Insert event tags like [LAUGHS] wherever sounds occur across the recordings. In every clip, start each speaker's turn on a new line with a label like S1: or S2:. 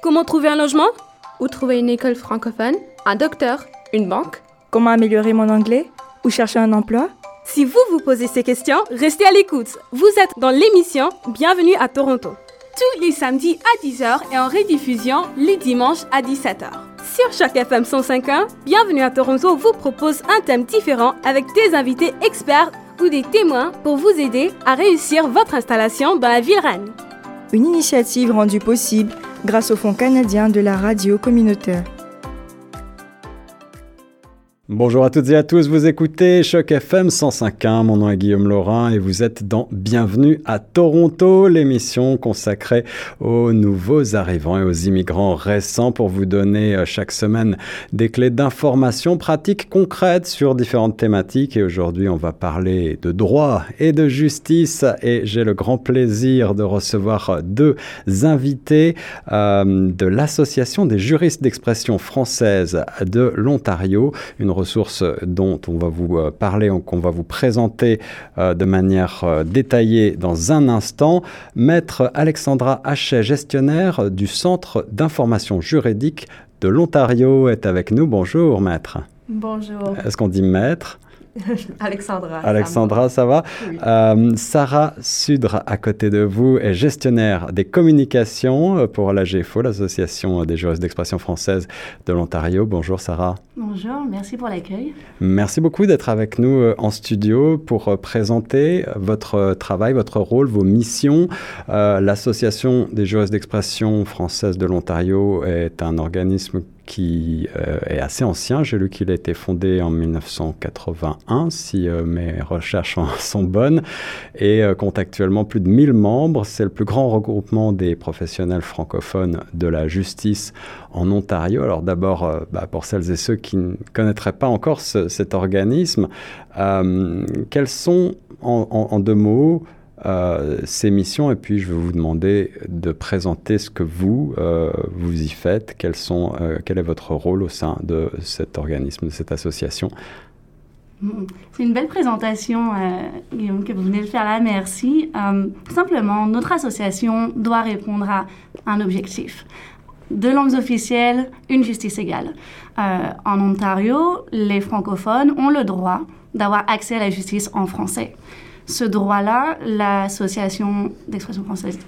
S1: Comment trouver un logement? Où trouver une école francophone Un docteur Une banque
S2: Comment améliorer mon anglais? Où chercher un emploi?
S1: Si vous vous posez ces questions, restez à l'écoute. Vous êtes dans l'émission Bienvenue à Toronto. Tous les samedis à 10h et en rediffusion les dimanches à 17h. Sur chaque FM 105.1, Bienvenue à Toronto vous propose un thème différent avec des invités experts ou des témoins pour vous aider à réussir votre installation dans la ville reine.
S2: Une initiative rendue possible grâce au Fonds canadien de la radio communautaire.
S3: Bonjour à toutes et à tous, vous écoutez Choc FM 105.1, mon nom est Guillaume Laurin et vous êtes dans Bienvenue à Toronto, l'émission consacrée aux nouveaux arrivants et aux immigrants récents pour vous donner euh, chaque semaine des clés d'information pratiques concrètes sur différentes thématiques et aujourd'hui on va parler de droit et de justice et j'ai le grand plaisir de recevoir deux invités euh, de l'Association des juristes d'expression française de l'Ontario, une ressources dont on va vous euh, parler, qu'on va vous présenter euh, de manière euh, détaillée dans un instant. Maître Alexandra Hachet, gestionnaire du Centre d'information juridique de l'Ontario, est avec nous. Bonjour, maître.
S4: Bonjour.
S3: Est-ce qu'on dit maître?
S4: Alexandra. [LAUGHS]
S3: Alexandra, ça va, euh, Sarah Sudre, à côté de vous, est gestionnaire des communications pour la GFO, l'Association des juristes d'expression française de l'Ontario. Bonjour Sarah.
S4: Bonjour, merci pour l'accueil.
S3: Merci beaucoup d'être avec nous euh, en studio pour euh, présenter votre travail, votre rôle, vos missions. L'Association des juristes d'expression française de l'Ontario est un organisme qui euh, est assez ancien. J'ai lu qu'il a été fondé en 1981, si euh, mes recherches [LAUGHS] sont bonnes, et euh, compte actuellement plus de 1000 membres. C'est le plus grand regroupement des professionnels francophones de la justice en Ontario. Alors d'abord, bah, pour celles et ceux qui ne connaîtraient pas encore cet organisme, quels sont, en deux mots, euh, ces missions et puis je vais vous demander de présenter ce que vous, euh, vous y faites, euh, quel est votre rôle au sein de cet organisme, de cette association.
S4: Mm-hmm. C'est une belle présentation, Guillaume, que vous venez de faire là, merci. simplement, notre association doit répondre à un objectif. Deux langues officielles, une justice égale. en Ontario, les francophones ont le droit d'avoir accès à la justice en français ce droit-là, l'Association d'expression française,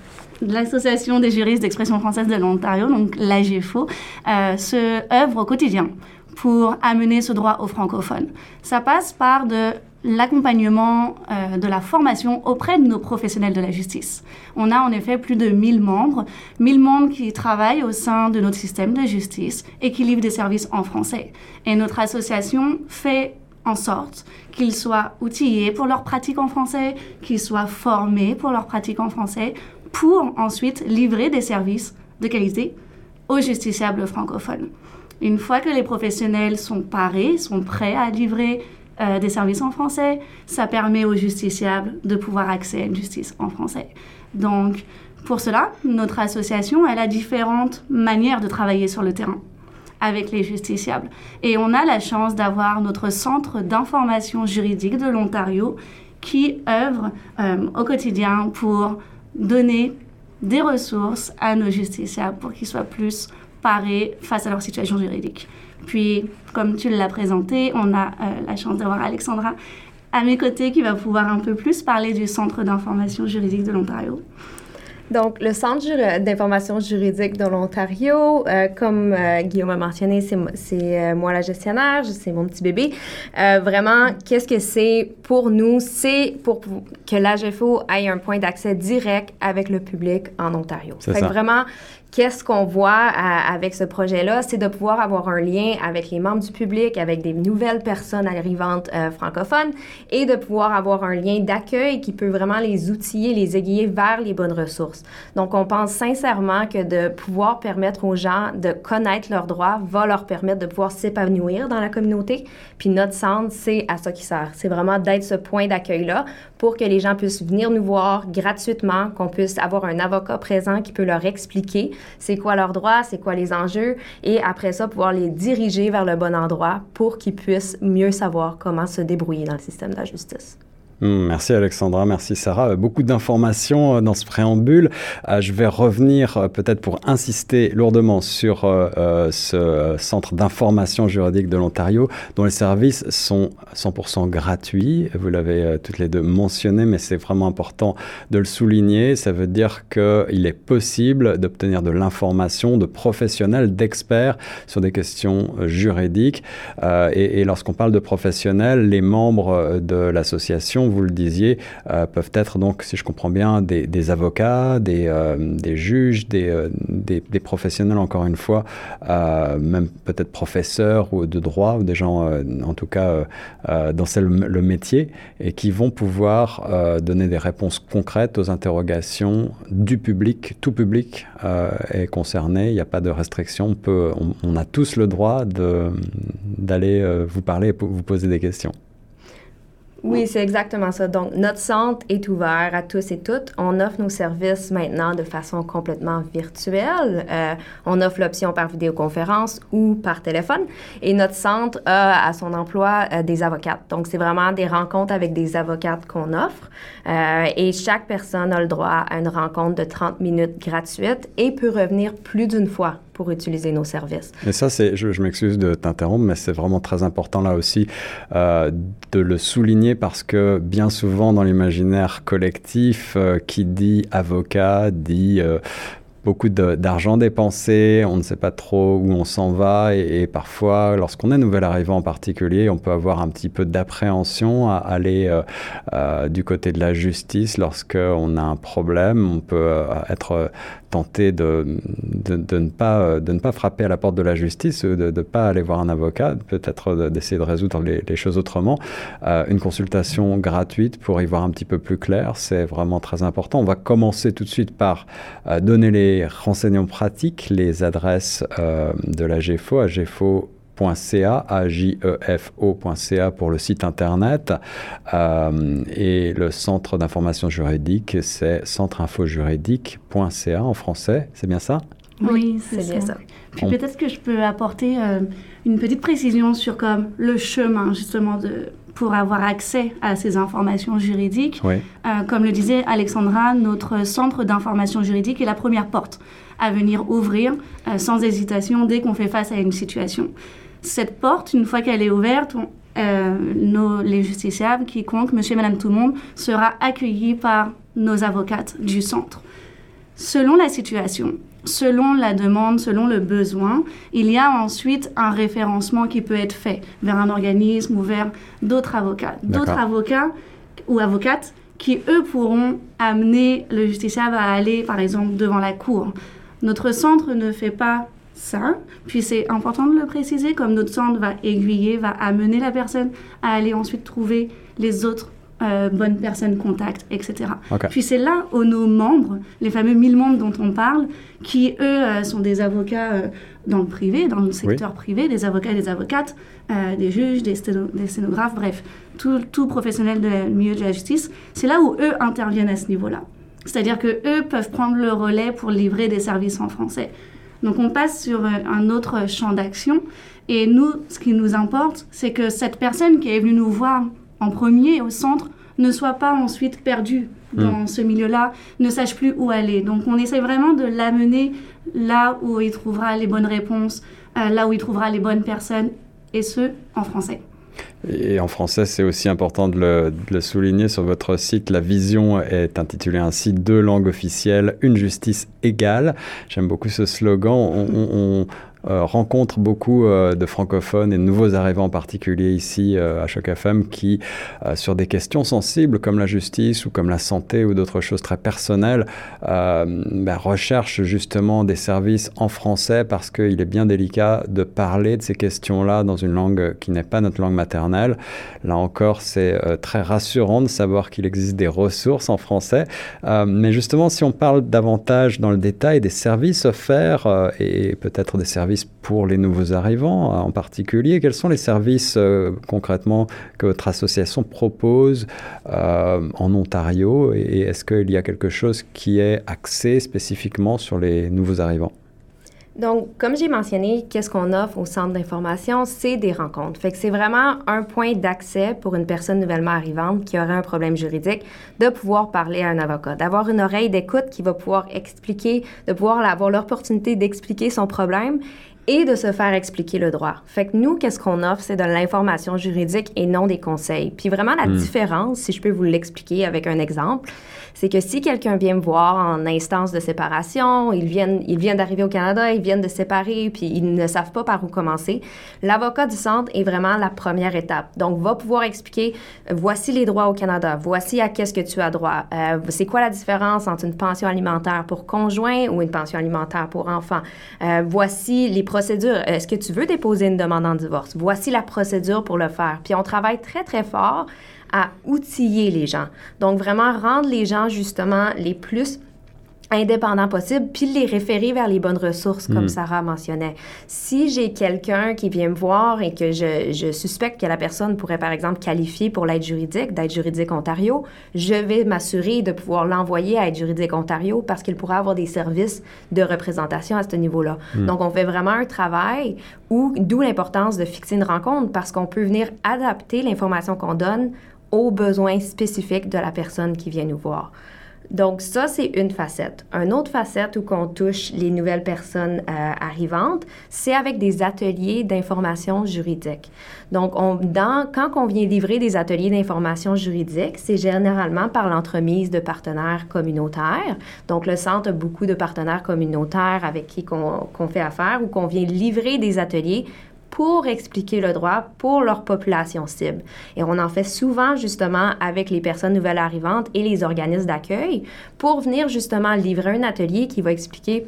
S4: l'Association des juristes d'expression française de l'Ontario, donc l'AGFO, euh, se œuvre au quotidien pour amener ce droit aux francophones. Ça passe par de l'accompagnement euh, de la formation auprès de nos professionnels de la justice. On a en effet plus de 1000 membres, 1000 membres qui travaillent au sein de notre système de justice et qui livrent des services en français. Et notre association fait en sorte qu'ils soient outillés pour leur pratique en français, qu'ils soient formés pour leur pratique en français, pour ensuite livrer des services de qualité aux justiciables francophones. Une fois que les professionnels sont parés, sont prêts à livrer euh, des services en français, ça permet aux justiciables de pouvoir accéder à une justice en français. Donc, pour cela, notre association, elle a différentes manières de travailler sur le terrain avec les justiciables. Et on a la chance d'avoir notre centre d'information juridique de l'Ontario qui œuvre euh, au quotidien pour donner des ressources à nos justiciables pour qu'ils soient plus parés face à leur situation juridique. Puis, comme tu l'as présenté, on a euh, la chance d'avoir Alexandra à mes côtés qui va pouvoir un peu plus parler du Centre d'information juridique de l'Ontario.
S5: Donc, le Centre d'information juridique de l'Ontario, euh, comme euh, Guillaume a mentionné, c'est euh, moi la gestionnaire, c'est mon petit bébé. vraiment, qu'est-ce que c'est pour nous? C'est pour que l'AGFO ait un point d'accès direct avec le public en Ontario.
S3: C'est ça.
S5: vraiment, qu'est-ce qu'on voit avec ce projet-là, c'est de pouvoir avoir un lien avec les membres du public, avec des nouvelles personnes arrivantes euh, francophones et de pouvoir avoir un lien d'accueil qui peut vraiment les outiller, les aiguiller vers les bonnes ressources. Donc, on pense sincèrement que de pouvoir permettre aux gens de connaître leurs droits va leur permettre de pouvoir s'épanouir dans la communauté. Puis notre centre, c'est à ça qui sert. C'est vraiment d'être ce point d'accueil-là pour que les gens puissent venir nous voir gratuitement, qu'on puisse avoir un avocat présent qui peut leur expliquer c'est quoi leurs droits, c'est quoi les enjeux, et après ça, pouvoir les diriger vers le bon endroit pour qu'ils puissent mieux savoir comment se débrouiller dans le système de la justice.
S3: Hmm, merci Alexandra, merci Sarah. Beaucoup d'informations euh, dans ce préambule. Euh, je vais revenir euh, peut-être pour insister lourdement sur ce centre d'information juridique de l'Ontario dont les services sont 100% gratuits. Vous l'avez toutes les deux mentionné, mais c'est vraiment important de le souligner. Ça veut dire qu'il est possible d'obtenir de l'information de professionnels, d'experts sur des questions juridiques. et lorsqu'on parle de professionnels, les membres de l'association vous le disiez, euh, peuvent être donc, si je comprends bien, des, avocats, des, euh, juges, euh, des, professionnels, encore une fois, même peut-être professeurs ou de droit, ou des gens, en tout cas, dans le, le, métier, et qui vont pouvoir donner des réponses concrètes aux interrogations du public. Tout public est concerné, il n'y a pas de restriction, on, on, a tous le droit d'aller vous parler et vous poser des questions.
S5: Oui, c'est exactement ça. Donc, notre centre est ouvert à tous et toutes. On offre nos services maintenant de façon complètement virtuelle. Euh, on offre l'option par vidéoconférence ou par téléphone. Et notre centre a à son emploi euh, des avocates. Donc, c'est vraiment des rencontres avec des avocates qu'on offre. Euh, et chaque personne a le droit à une rencontre de 30 minutes gratuite et peut revenir plus d'une fois utiliser nos services.
S3: Et ça, c'est, je, m'excuse de t'interrompre, mais c'est vraiment très important là aussi euh, de le souligner parce que bien souvent dans l'imaginaire collectif, euh, qui dit avocat dit euh, beaucoup d'argent dépensé, on ne sait pas trop où on s'en va et, parfois, lorsqu'on est nouvel arrivant en particulier, on peut avoir un petit peu d'appréhension à aller du côté de la justice lorsqu'on a un problème. On peut être tenté de, de, ne pas, de ne pas frapper à la porte de la justice, de ne pas aller voir un avocat, peut-être d'essayer de résoudre les, choses autrement. une consultation gratuite pour y voir un petit peu plus clair, c'est vraiment très important. On va commencer tout de suite par donner les renseignements pratiques, les adresses euh, de la GFO GFO.ca, ajefo.ca pour le site internet. Euh, et le centre d'information juridique, c'est centreinfojuridique.ca en français. C'est bien ça?
S4: Oui, c'est bien ça. Puis peut-être que je peux apporter euh, une petite précision sur comme le chemin justement de pour avoir accès à ces informations juridiques. Euh, comme le disait Alexandra, notre centre d'information juridique est la première porte à venir ouvrir euh, sans hésitation dès qu'on fait face à une situation. Cette porte, une fois qu'elle est ouverte, euh, nos, les justiciables, quiconque, monsieur et madame tout le monde, sera accueilli par nos avocates du centre. Selon la situation, selon la demande, selon le besoin, il y a ensuite un référencement qui peut être fait vers un organisme ou vers d'autres avocats. D'autres avocats ou avocates qui, eux, pourront amener le justiciable à aller, par exemple, devant la cour. Notre centre ne fait pas ça, puis c'est important de le préciser, comme notre centre va aiguiller, va amener la personne à aller ensuite trouver les autres euh, bonnes personnes contact, etc. Puis c'est là où nos membres, les fameux 1000 membres dont on parle, qui eux euh, sont des avocats euh, dans le privé, dans le secteur privé, des avocats et des avocates, des juges, des, des scénographes, bref, tout, tout professionnel du milieu de la justice, c'est là où eux interviennent à ce niveau-là. C'est-à-dire que eux peuvent prendre le relais pour livrer des services en français. Donc on passe sur un autre champ d'action. Et nous, ce qui nous importe, c'est que cette personne qui est venue nous voir en premier au centre ne soit pas ensuite perdu dans hmm. ce milieu-là, ne sache plus où aller. Donc on essaie vraiment de l'amener là où il trouvera les bonnes réponses, euh, là où il trouvera les bonnes personnes, et ce, en français.
S3: Et en français, c'est aussi important de le, souligner sur votre site. La vision est intitulée ainsi Deux langues officielles, une justice égale. J'aime beaucoup ce slogan. Euh, rencontre beaucoup euh, de francophones et de nouveaux arrivants en particulier ici euh, à Choc FM qui, sur des questions sensibles comme la justice ou comme la santé ou d'autres choses très personnelles, ben, recherchent justement des services en français parce qu'il est bien délicat de parler de ces questions-là dans une langue qui n'est pas notre langue maternelle. Là encore, c'est très rassurant de savoir qu'il existe des ressources en français. mais justement, si on parle davantage dans le détail des services offerts et peut-être des services pour les nouveaux arrivants en particulier Quels sont les services euh, concrètement que votre association propose euh, en Ontario? Et est-ce qu'il y a quelque chose qui est axé spécifiquement sur les nouveaux arrivants?
S5: Donc, comme j'ai mentionné, qu'est-ce qu'on offre au centre d'information? C'est des rencontres. Fait que c'est vraiment un point d'accès pour une personne nouvellement arrivante qui aurait un problème juridique de pouvoir parler à un avocat, d'avoir une oreille d'écoute qui va pouvoir expliquer, de pouvoir avoir l'opportunité d'expliquer son problème et de se faire expliquer le droit. Fait que nous, qu'est-ce qu'on offre, c'est de l'information juridique et non des conseils. Puis vraiment, la différence, si je peux vous l'expliquer avec un exemple, c'est que si quelqu'un vient me voir en instance de séparation, ils viennent, ils viennent d'arriver au Canada, ils viennent de séparer, puis ils ne savent pas par où commencer, l'avocat du centre est vraiment la première étape. Donc, va pouvoir expliquer, voici les droits au Canada, voici à qu'est-ce que tu as droit, euh, c'est quoi la différence entre une pension alimentaire pour conjoint ou une pension alimentaire pour enfant, euh, voici les procédures, est-ce que tu veux déposer une demande en divorce, voici la procédure pour le faire. Puis on travaille très, très fort à outiller les gens. Donc, vraiment rendre les gens, justement, les plus indépendants possibles, puis les référer vers les bonnes ressources, comme hmm. Sarah mentionnait. Si j'ai quelqu'un qui vient me voir et que je, je, suspecte que la personne pourrait, par exemple, qualifier pour l'aide juridique, d'aide juridique Ontario, je vais m'assurer de pouvoir l'envoyer à aide juridique Ontario parce qu'il pourrait avoir des services de représentation à ce niveau-là. Hmm. Donc, on fait vraiment un travail où, d'où l'importance de fixer une rencontre parce qu'on peut venir adapter l'information qu'on donne aux besoins spécifiques de la personne qui vient nous voir. Donc ça, c'est une facette. Une autre facette où on touche les nouvelles personnes euh, arrivantes, c'est avec des ateliers d'information juridique. Donc, quand on vient livrer des ateliers d'information juridique, c'est généralement par l'entremise de partenaires communautaires. Donc, le centre a beaucoup de partenaires communautaires avec qui qu'on fait affaire ou qu'on vient livrer des ateliers pour expliquer le droit pour leur population cible. Et on en fait souvent justement avec les personnes nouvelles arrivantes et les organismes d'accueil pour venir justement livrer un atelier qui va expliquer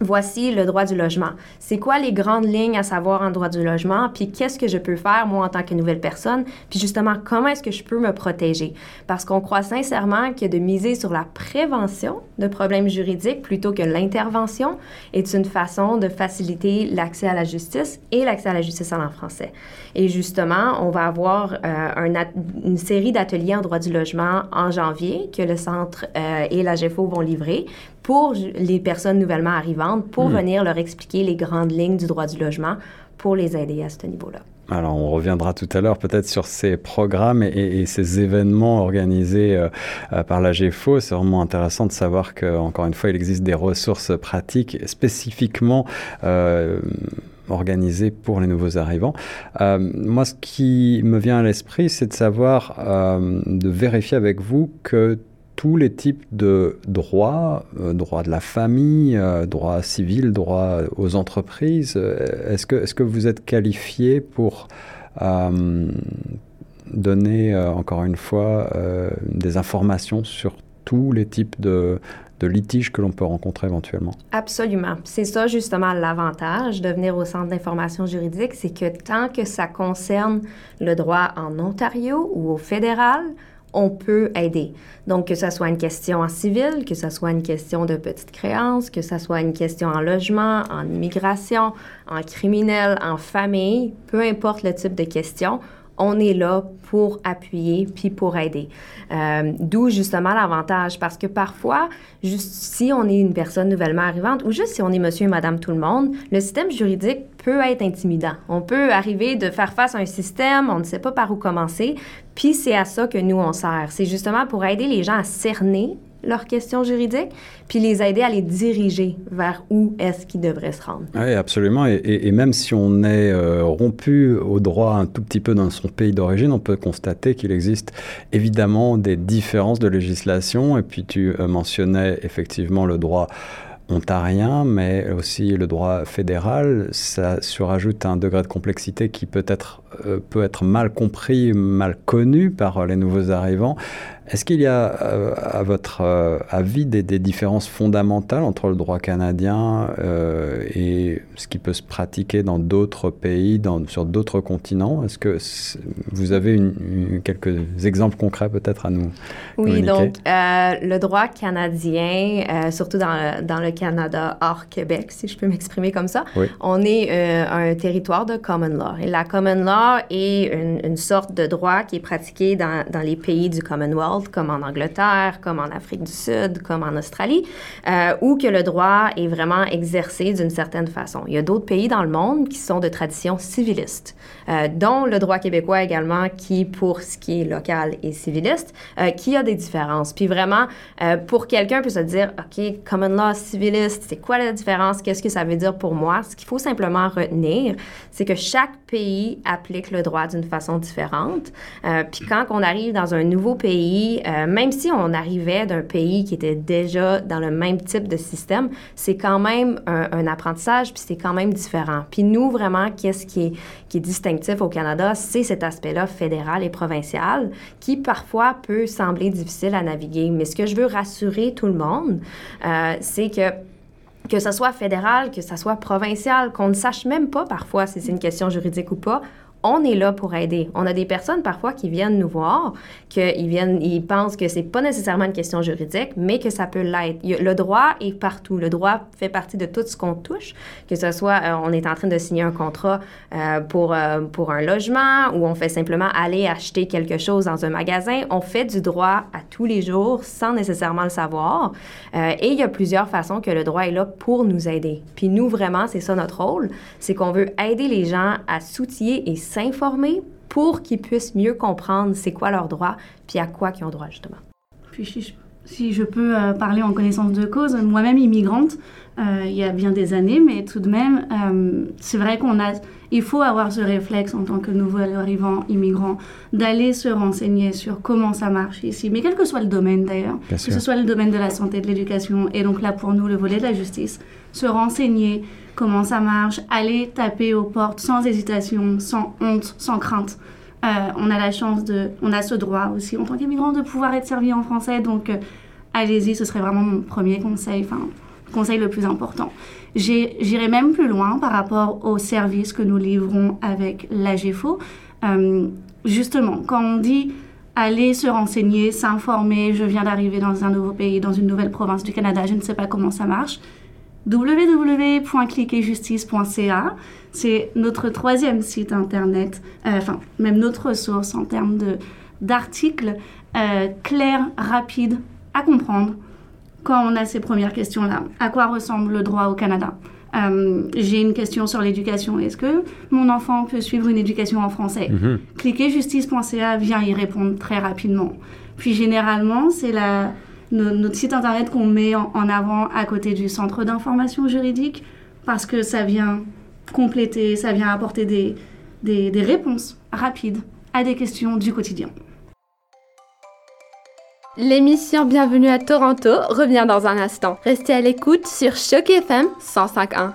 S5: Voici le droit du logement. C'est quoi les grandes lignes à savoir en droit du logement? Puis qu'est-ce que je peux faire, moi, en tant que nouvelle personne? Puis justement, comment est-ce que je peux me protéger? Parce qu'on croit sincèrement que de miser sur la prévention de problèmes juridiques plutôt que l'intervention est une façon de faciliter l'accès à la justice et l'accès à la justice en français. Et justement, on va avoir euh, une série d'ateliers en droit du logement en janvier que le Centre euh, et la GFO vont livrer pour les personnes nouvellement arrivantes, pour hmm. venir leur expliquer les grandes lignes du droit du logement, pour les aider à ce niveau-là.
S3: Alors, on reviendra tout à l'heure peut-être sur ces programmes et, ces événements organisés euh, euh, par la GFO. C'est vraiment intéressant de savoir qu'encore une fois, il existe des ressources pratiques spécifiquement euh, organisées pour les nouveaux arrivants. moi, ce qui me vient à l'esprit, c'est de savoir, de vérifier avec vous que tous les types de droits, euh, droits de la famille, euh, droits civils, droits aux entreprises. Euh, est-ce que, est que vous êtes qualifié pour donner, encore une fois, des informations sur tous les types de, de litiges que l'on peut rencontrer éventuellement?
S5: Absolument. C'est ça justement l'avantage de venir au Centre d'information juridique, c'est que tant que ça concerne le droit en Ontario ou au fédéral, on peut aider. Donc, que ce soit une question en civil, que ce soit une question de petite créance, que ce soit une question en logement, en immigration, en criminel, en famille, peu importe le type de question, on est là pour appuyer puis pour aider. Euh, d'où justement l'avantage, parce que parfois, juste si on est une personne nouvellement arrivante ou juste si on est monsieur et madame tout le monde, le système juridique peut être intimidant. On peut arriver de faire face à un système, on ne sait pas par où commencer, puis c'est à ça que nous on sert. C'est justement pour aider les gens à cerner leurs questions juridiques, puis les aider à les diriger vers où est-ce qu'ils devraient se rendre.
S3: Oui, absolument. Et, même si on est euh, rompu au droit un tout petit peu dans son pays d'origine, on peut constater qu'il existe évidemment des différences de législation. Et puis tu euh, mentionnais effectivement le droit ontarien, mais aussi le droit fédéral, ça surajoute un degré de complexité qui peut être, euh, peut être mal compris, mal connu par les nouveaux arrivants. Est-ce qu'il y a, euh, à votre euh, avis, des, différences fondamentales entre le droit canadien euh, et ce qui peut se pratiquer dans d'autres pays, dans, sur d'autres continents? Est-ce que vous avez quelques exemples concrets peut-être à nous
S5: Oui, donc le droit canadien, surtout dans, dans, le Canada hors Québec, si je peux m'exprimer comme ça, on est un territoire de common law. Et la common law est une, une, sorte de droit qui est pratiqué dans, dans les pays du Commonwealth comme en Angleterre, comme en Afrique du Sud, comme en Australie, euh, où que le droit est vraiment exercé d'une certaine façon. Il y a d'autres pays dans le monde qui sont de tradition civiliste, euh, dont le droit québécois également, qui, pour ce qui est local et civiliste, euh, qui a des différences. Puis vraiment, euh, pour quelqu'un peut se dire, OK, common law, civiliste, c'est quoi la différence? Qu'est-ce que ça veut dire pour moi? Ce qu'il faut simplement retenir, c'est que chaque pays applique le droit d'une façon différente. Puis quand on arrive dans un nouveau pays, euh, même si on arrivait d'un pays qui était déjà dans le même type de système, c'est quand même un, un apprentissage, puis c'est quand même différent. Puis nous, vraiment, qu'est-ce qui est, qui est distinctif au Canada, c'est cet aspect-là fédéral et provincial qui parfois peut sembler difficile à naviguer. Mais ce que je veux rassurer tout le monde, euh, c'est que que ce soit fédéral, que ce soit provincial, qu'on ne sache même pas parfois si c'est une question juridique ou pas, on est là pour aider. On a des personnes parfois qui viennent nous voir, qu'ils viennent, ils pensent que c'est pas nécessairement une question juridique, mais que ça peut l'être. Le droit est partout. Le droit fait partie de tout ce qu'on touche, que ce soit euh, on est en train de signer un contrat euh, pour euh, pour un logement ou on fait simplement aller acheter quelque chose dans un magasin. On fait du droit à tous les jours sans nécessairement le savoir. Et il y a plusieurs façons que le droit est là pour nous aider. Puis nous vraiment, c'est ça notre rôle, c'est qu'on veut aider les gens à s'outiller et s'informer pour qu'ils puissent mieux comprendre c'est quoi leurs droits, puis à quoi ils ont droit, justement.
S4: Puis si je, si je peux euh, parler en connaissance de cause, moi-même immigrante, euh, il y a bien des années, mais tout de même, euh, c'est vrai qu'on a, il faut avoir ce réflexe en tant que nouveau arrivant immigrant d'aller se renseigner sur comment ça marche ici, mais quel que soit le domaine d'ailleurs, que ce soit le domaine de la santé, de l'éducation, et donc là pour nous le volet de la justice, se renseigner comment ça marche, aller taper aux portes sans hésitation, sans honte, sans crainte. Euh, on a la chance de, on a ce droit aussi en tant qu'immigrant de pouvoir être servi en français, donc euh, allez-y, ce serait vraiment mon premier conseil, enfin conseil le plus important. J'irai même plus loin par rapport aux services que nous livrons avec l'AGFO. Euh, justement, quand on dit aller se renseigner, s'informer, je viens d'arriver dans un nouveau pays, dans une nouvelle province du Canada, je ne sais pas comment ça marche, www.cliquerjustice.ca. C'est notre troisième site internet, euh, enfin même notre source en termes d'articles euh, clairs, rapides, à comprendre quand on a ces premières questions-là. À quoi ressemble le droit au Canada? Euh, J'ai une question sur l'éducation. Est-ce que mon enfant peut suivre une éducation en français? Cliquez justice.ca vient y répondre très rapidement. Puis généralement, c'est la, no- notre site internet qu'on met en, avant à côté du centre d'information juridique parce que ça vient compléter, ça vient apporter des, des, des réponses rapides à des questions du quotidien.
S6: L'émission Bienvenue à Toronto revient dans un instant. Restez à l'écoute sur Choc FM 105.1.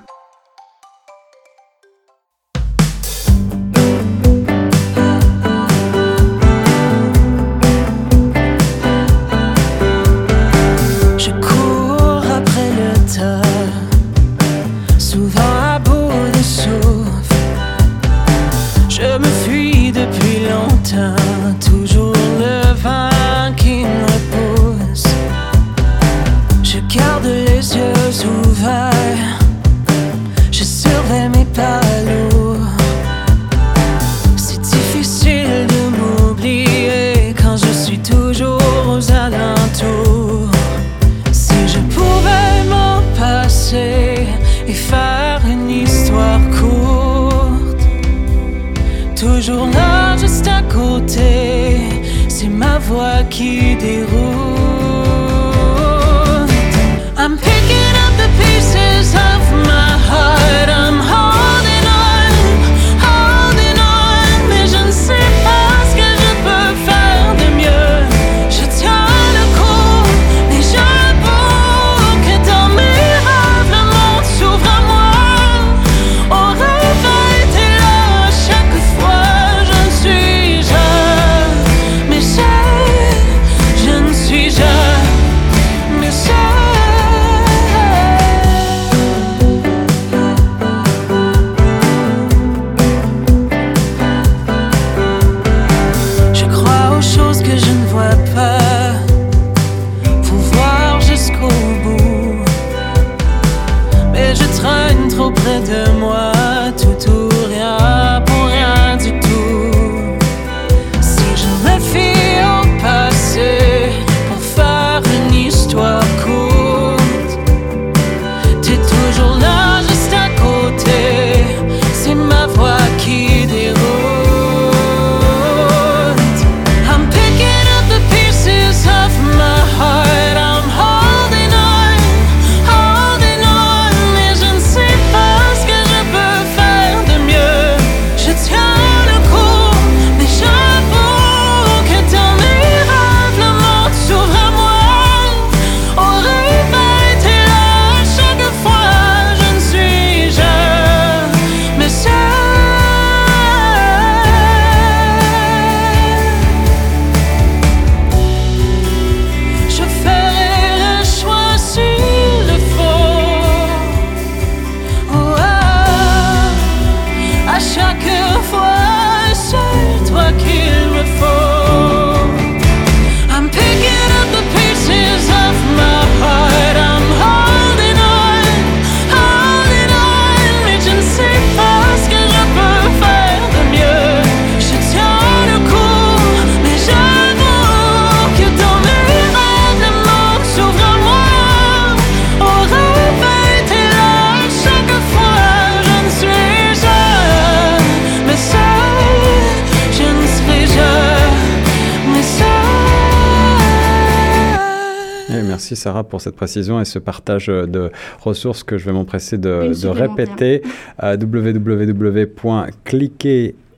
S3: Merci Sarah pour cette précision et ce partage de ressources que je vais m'empresser de, de répéter. Euh, www.cliquez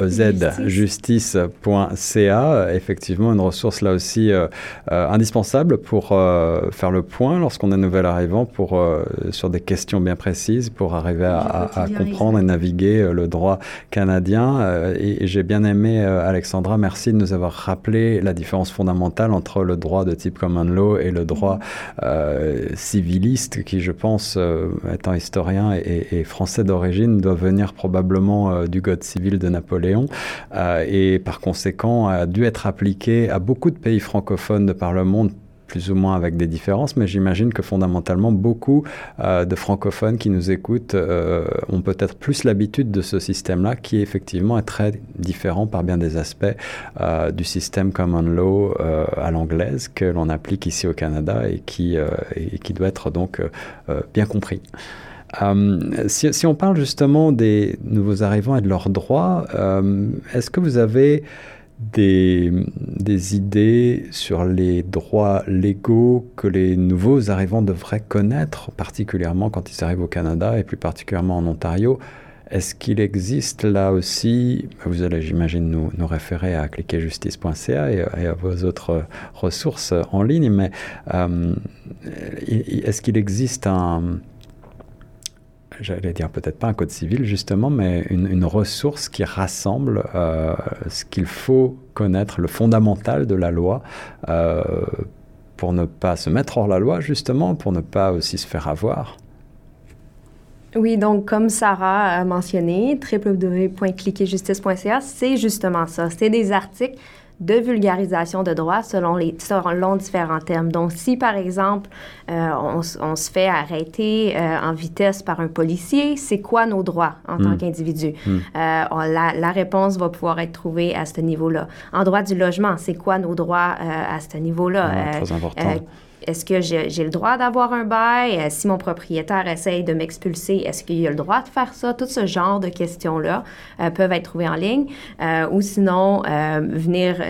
S3: zjustice.ca, effectivement une ressource là aussi euh, euh, indispensable pour euh, faire le point lorsqu'on est nouvel arrivant pour, sur des questions bien précises pour arriver à, comprendre et naviguer le droit canadien. Et et j'ai bien aimé, Alexandra, merci de nous avoir rappelé la différence fondamentale entre le droit de type common law et le droit euh, civiliste qui, je pense, étant historien et, et français d'origine, doit venir probablement du Code civil de Napoléon euh, et par conséquent a dû être appliqué à beaucoup de pays francophones de par le monde plus ou moins avec des différences, mais j'imagine que fondamentalement, beaucoup euh, de francophones qui nous écoutent euh, ont peut-être plus l'habitude de ce système-là, qui effectivement est très différent par bien des aspects du système common law à l'anglaise que l'on applique ici au Canada et qui, doit être donc bien compris. Euh, si, on parle justement des nouveaux arrivants et de leurs droits, euh, est-ce que vous avez des, des idées sur les droits légaux que les nouveaux arrivants devraient connaître, particulièrement quand ils arrivent au Canada et plus particulièrement en Ontario? Est-ce qu'il existe là aussi, vous allez j'imagine nous, nous référer à cliquerjustice.ca et, et à vos autres ressources en ligne, mais euh, est-ce qu'il existe un j'allais dire peut-être pas un code civil justement, mais une, ressource qui rassemble euh, ce qu'il faut connaître, le fondamental de la loi, euh, pour ne pas se mettre hors la loi justement, pour ne pas aussi se faire avoir.
S5: Oui, donc comme Sarah a mentionné, www.cliquerjustice.ca, c'est justement ça. C'est des articles de vulgarisation de droit selon, les, selon différents termes. Donc, si par exemple, euh, on, se fait arrêter euh, en vitesse par un policier, c'est quoi nos droits en tant
S3: Mm.
S5: qu'individu?
S3: Mm.
S5: Euh, la, la réponse va pouvoir être trouvée à ce niveau-là. En droit du logement, c'est quoi nos droits à ce niveau-là?
S3: Ah, très important.
S5: Est-ce que j'ai le droit d'avoir un bail? Si mon propriétaire essaye de m'expulser, est-ce qu'il a le droit de faire ça? Tout ce genre de questions-là euh, peuvent être trouvées en ligne. Euh, ou sinon, euh, venir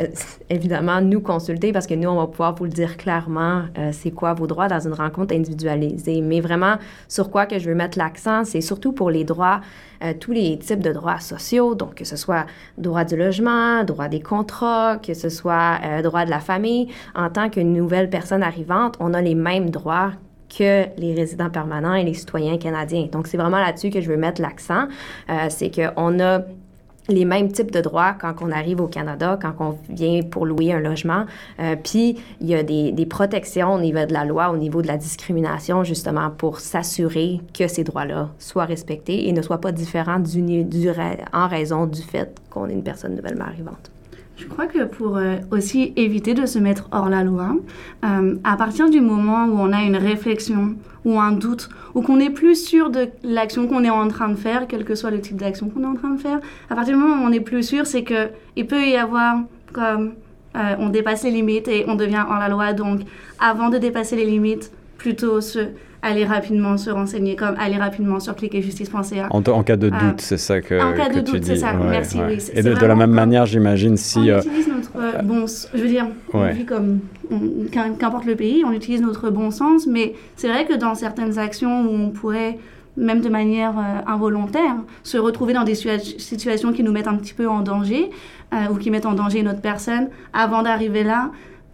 S5: évidemment nous consulter parce que nous, on va pouvoir vous le dire clairement, c'est quoi vos droits dans une rencontre individualisée. Mais vraiment, sur quoi que je veux mettre l'accent, c'est surtout pour les droits, euh, tous les types de droits sociaux, donc que ce soit droit du logement, droit des contrats, que ce soit euh, droit de la famille. En tant qu'une nouvelle personne arrivante, on a les mêmes droits que les résidents permanents et les citoyens canadiens. Donc, c'est vraiment là-dessus que je veux mettre l'accent. Euh, c'est qu'on a les mêmes types de droits quand on arrive au Canada, quand on vient pour louer un logement. Euh, Puis, il y a des, des protections au niveau de la loi, au niveau de la discrimination, justement, pour s'assurer que ces droits-là soient respectés et ne soient pas différents en raison du fait qu'on est une personne nouvellement arrivante.
S4: Je crois que pour euh, aussi éviter de se mettre hors la loi, euh, à partir du moment où on a une réflexion ou un doute, ou qu'on est plus sûr de l'action qu'on est en train de faire, quel que soit le type d'action qu'on est en train de faire, à partir du moment où on est plus sûr, c'est que il peut y avoir comme euh, on dépasse les limites et on devient hors la loi. Donc, avant de dépasser les limites, plutôt se aller rapidement se renseigner, comme aller rapidement sur cliquerjustice.ca.
S3: En, en cas de
S4: Ah.
S3: doute, c'est ça que,
S4: En cas
S3: que
S4: de
S3: tu
S4: doute, c'est
S3: dis.
S4: ça.
S3: Ouais,
S4: Merci,
S3: ouais.
S4: oui,
S3: Et de, de la même manière, j'imagine, si...
S4: on
S3: euh,
S4: utilise notre euh, bon, je veux dire, on
S3: Ouais.
S4: vit comme on- qu'importe le pays, on utilise notre bon sens, mais c'est vrai que dans certaines actions où on pourrait même de manière euh, involontaire, se retrouver dans des situa- situations qui nous mettent un petit peu en danger euh, ou qui mettent en danger notre personne, avant d'arriver là,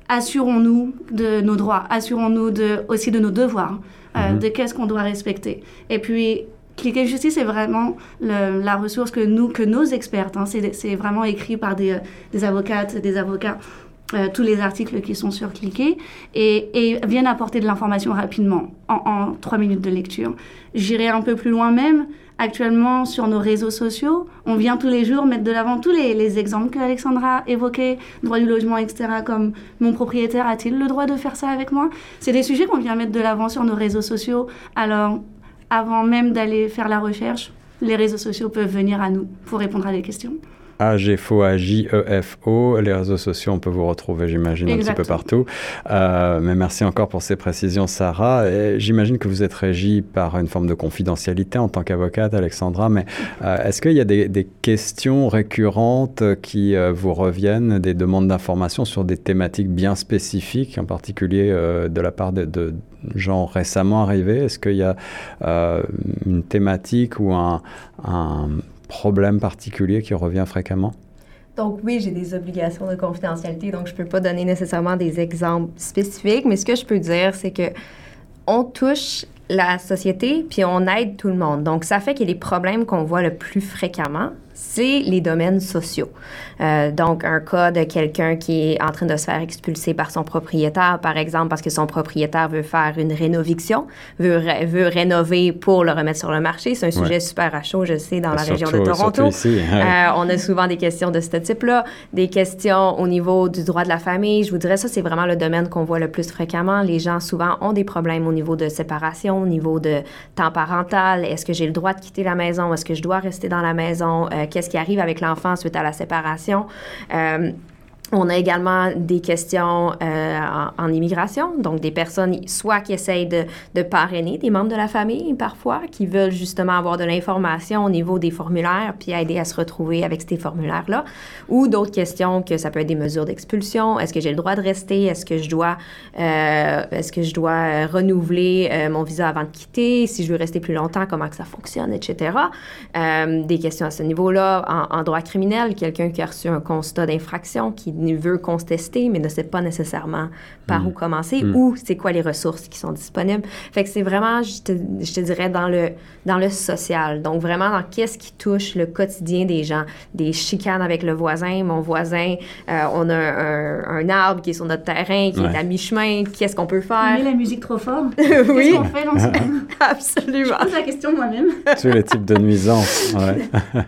S4: assurons-nous de nos droits, assurons-nous de, aussi de nos devoirs, euh,
S3: Mhm.
S4: de qu'est-ce qu'on doit respecter. Et puis, Cliquer Justice est vraiment le- la ressource que nous, que nos experts, hein, c'est vraiment écrit par des, des avocates, des avocats, euh, tous les articles qui sont sur Cliquer, et, et viennent apporter de l'information rapidement, en, en trois minutes de lecture. J'irai un peu plus loin même. Actuellement, sur nos réseaux sociaux, on vient tous les jours mettre de l'avant tous les, les exemples que Alexandra évoquait, droit du logement, etc., comme mon propriétaire a-t-il le droit de faire ça avec moi? C'est des sujets qu'on vient mettre de l'avant sur nos réseaux sociaux. Alors, avant même d'aller faire la recherche, les réseaux sociaux peuvent venir à nous pour répondre à des questions.
S3: AGFO, A-J-E-F-O. Les réseaux sociaux, on peut vous retrouver, j'imagine, un petit peu partout. Euh, mais merci encore pour ces précisions, Sarah. J'imagine que vous êtes régie par une forme de confidentialité en tant qu'avocate, Alexandra. Mais euh, est-ce qu'il y a des, des questions récurrentes qui euh, vous reviennent, des demandes d'informations sur des thématiques bien spécifiques, en particulier de la part de, de gens récemment arrivés? Est-ce qu'il y a une thématique ou un, un problème particulier qui revient fréquemment?
S5: Donc oui, j'ai des obligations de confidentialité, donc je peux pas donner nécessairement des exemples spécifiques, mais ce que je peux dire, c'est que on touche la société puis on aide tout le monde. Donc ça fait que les problèmes qu'on voit le plus fréquemment, c'est les domaines sociaux. Euh, donc un cas de quelqu'un qui est en train de se faire expulser par son propriétaire, par exemple, parce que son propriétaire veut faire une rénoviction, veut, veut rénover pour le remettre sur le marché. C'est un sujet
S3: Ouais.
S5: super à chaud, je sais, dans la
S3: Surtout-
S5: région de Toronto.
S3: ici, ouais.
S5: Euh, on a souvent des questions de ce type-là, des questions au niveau du droit de la famille. Je vous dirais, ça, c'est vraiment le domaine qu'on voit le plus fréquemment. Les gens, souvent, ont des problèmes au niveau de séparation, au niveau de temps parental. Est-ce que j'ai le droit de quitter la maison? Est-ce que je dois rester dans la maison? Euh, Qu'est-ce qui arrive avec l'enfant suite à la séparation? On a également des questions euh, en, en immigration, donc des personnes soit qui essayent de, de parrainer des membres de la famille parfois, qui veulent justement avoir de l'information au niveau des formulaires, puis aider à se retrouver avec ces formulaires-là, ou d'autres questions que ça peut être des mesures d'expulsion. Est-ce que j'ai le droit de rester? Est-ce que je dois, euh, est-ce que je dois euh, renouveler euh, mon visa avant de quitter? Si je veux rester plus longtemps, comment que ça fonctionne, etc. Euh, des questions à ce niveau-là. En, en droit criminel, quelqu'un qui a reçu un constat d'infraction, qui veut contester, mais ne sait pas nécessairement par où commencer, ou c'est quoi les ressources qui sont disponibles. Fait que c'est vraiment, je te, je te dirais, dans le, dans le social. Donc, vraiment, dans qu'est-ce qui touche le quotidien des gens. Des chicanes avec le voisin. Mon voisin, euh, on a un, un arbre qui est sur notre terrain, qui
S3: Ouais.
S5: est à mi-chemin. Qu'est-ce qu'on peut
S4: On met
S5: faire?
S4: la musique trop fort. [LAUGHS]
S5: oui,
S4: Qu'est-ce qu'on fait dans ce [LAUGHS]
S5: absolument.
S4: Je pose la question moi-même.
S3: Tous les types de nuisances. ouais. [LAUGHS]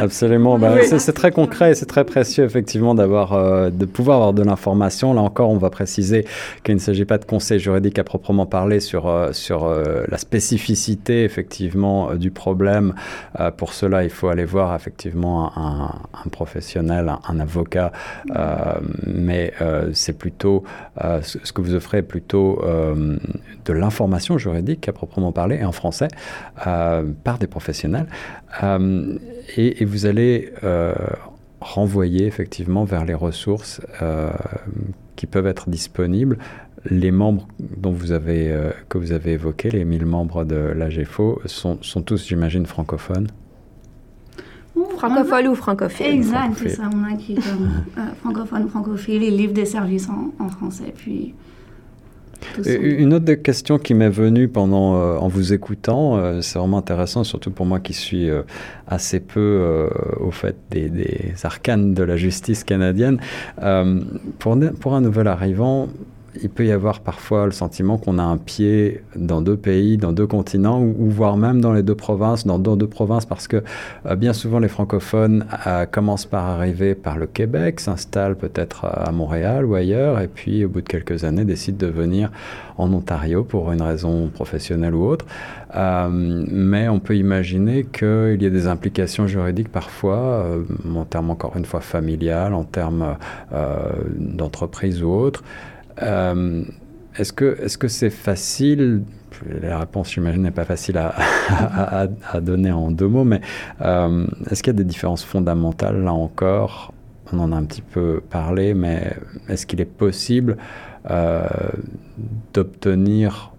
S3: Absolument. Bah,
S5: Oui.
S3: c'est, c'est très concret et c'est très précieux, effectivement, d'avoir, euh, de pouvoir avoir de l'information. Là encore, on va préciser qu'il ne s'agit pas de conseils juridiques à proprement parler sur, euh, sur euh, la spécificité, effectivement, euh, du problème. Euh, pour cela, il faut aller voir, effectivement, un, un professionnel, un, un avocat. Euh, mais euh, c'est plutôt, euh, ce, que vous offrez est plutôt euh, de l'information juridique à proprement parler, et en français, euh, par des professionnels. Et, et vous allez euh, renvoyer effectivement vers les ressources euh, qui peuvent être disponibles. Les membres dont vous avez, euh, que vous avez évoqués, les 1000 membres de l'AGFO, sont, sont tous, j'imagine, francophones.
S5: Francophone ou francophile?
S4: Exact, c'est ça. On a écrit comme euh, francophone, francophile, les livres de services en, en français, puis
S3: Une autre des questions qui m'est venue pendant, euh, en vous écoutant, euh, c'est vraiment intéressant, surtout pour moi qui suis euh, assez peu euh, au fait des, des arcanes de la justice canadienne. Euh, pour, ne- pour un nouvel arrivant, il peut y avoir parfois le sentiment qu'on a un pied dans deux pays, dans deux continents, ou, voire même dans les deux provinces, dans deux, provinces, parce que euh, bien souvent les francophones euh, commencent par arriver par le Québec, s'installent peut-être à Montréal ou ailleurs, et puis au bout de quelques années décident de venir en Ontario pour une raison professionnelle ou autre. Euh, mais on peut imaginer qu'il y a des implications juridiques parfois, euh, en termes encore une fois familiales, en termes euh, d'entreprise ou autre. Euh, est-ce que est-ce que c'est facile La réponse, j'imagine, n'est pas facile [LAUGHS] à, donner en deux mots, mais euh, est-ce qu'il y a des différences fondamentales là encore? On en a un petit peu parlé, mais est-ce qu'il est possible euh, d'obtenir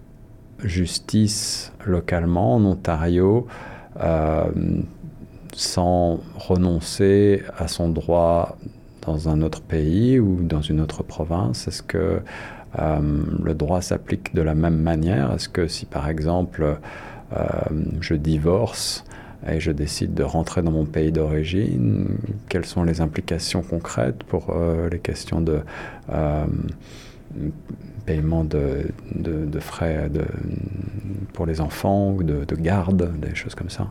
S3: justice localement en Ontario sans renoncer à son droit dans un autre pays ou dans une autre province? Est-ce que euh, le droit s'applique de la même manière? Est-ce que si par exemple euh, je divorce et je décide de rentrer dans mon pays d'origine, quelles sont les implications concrètes pour euh, les questions de paiement de, frais pour les enfants ou de garde, des choses comme ça?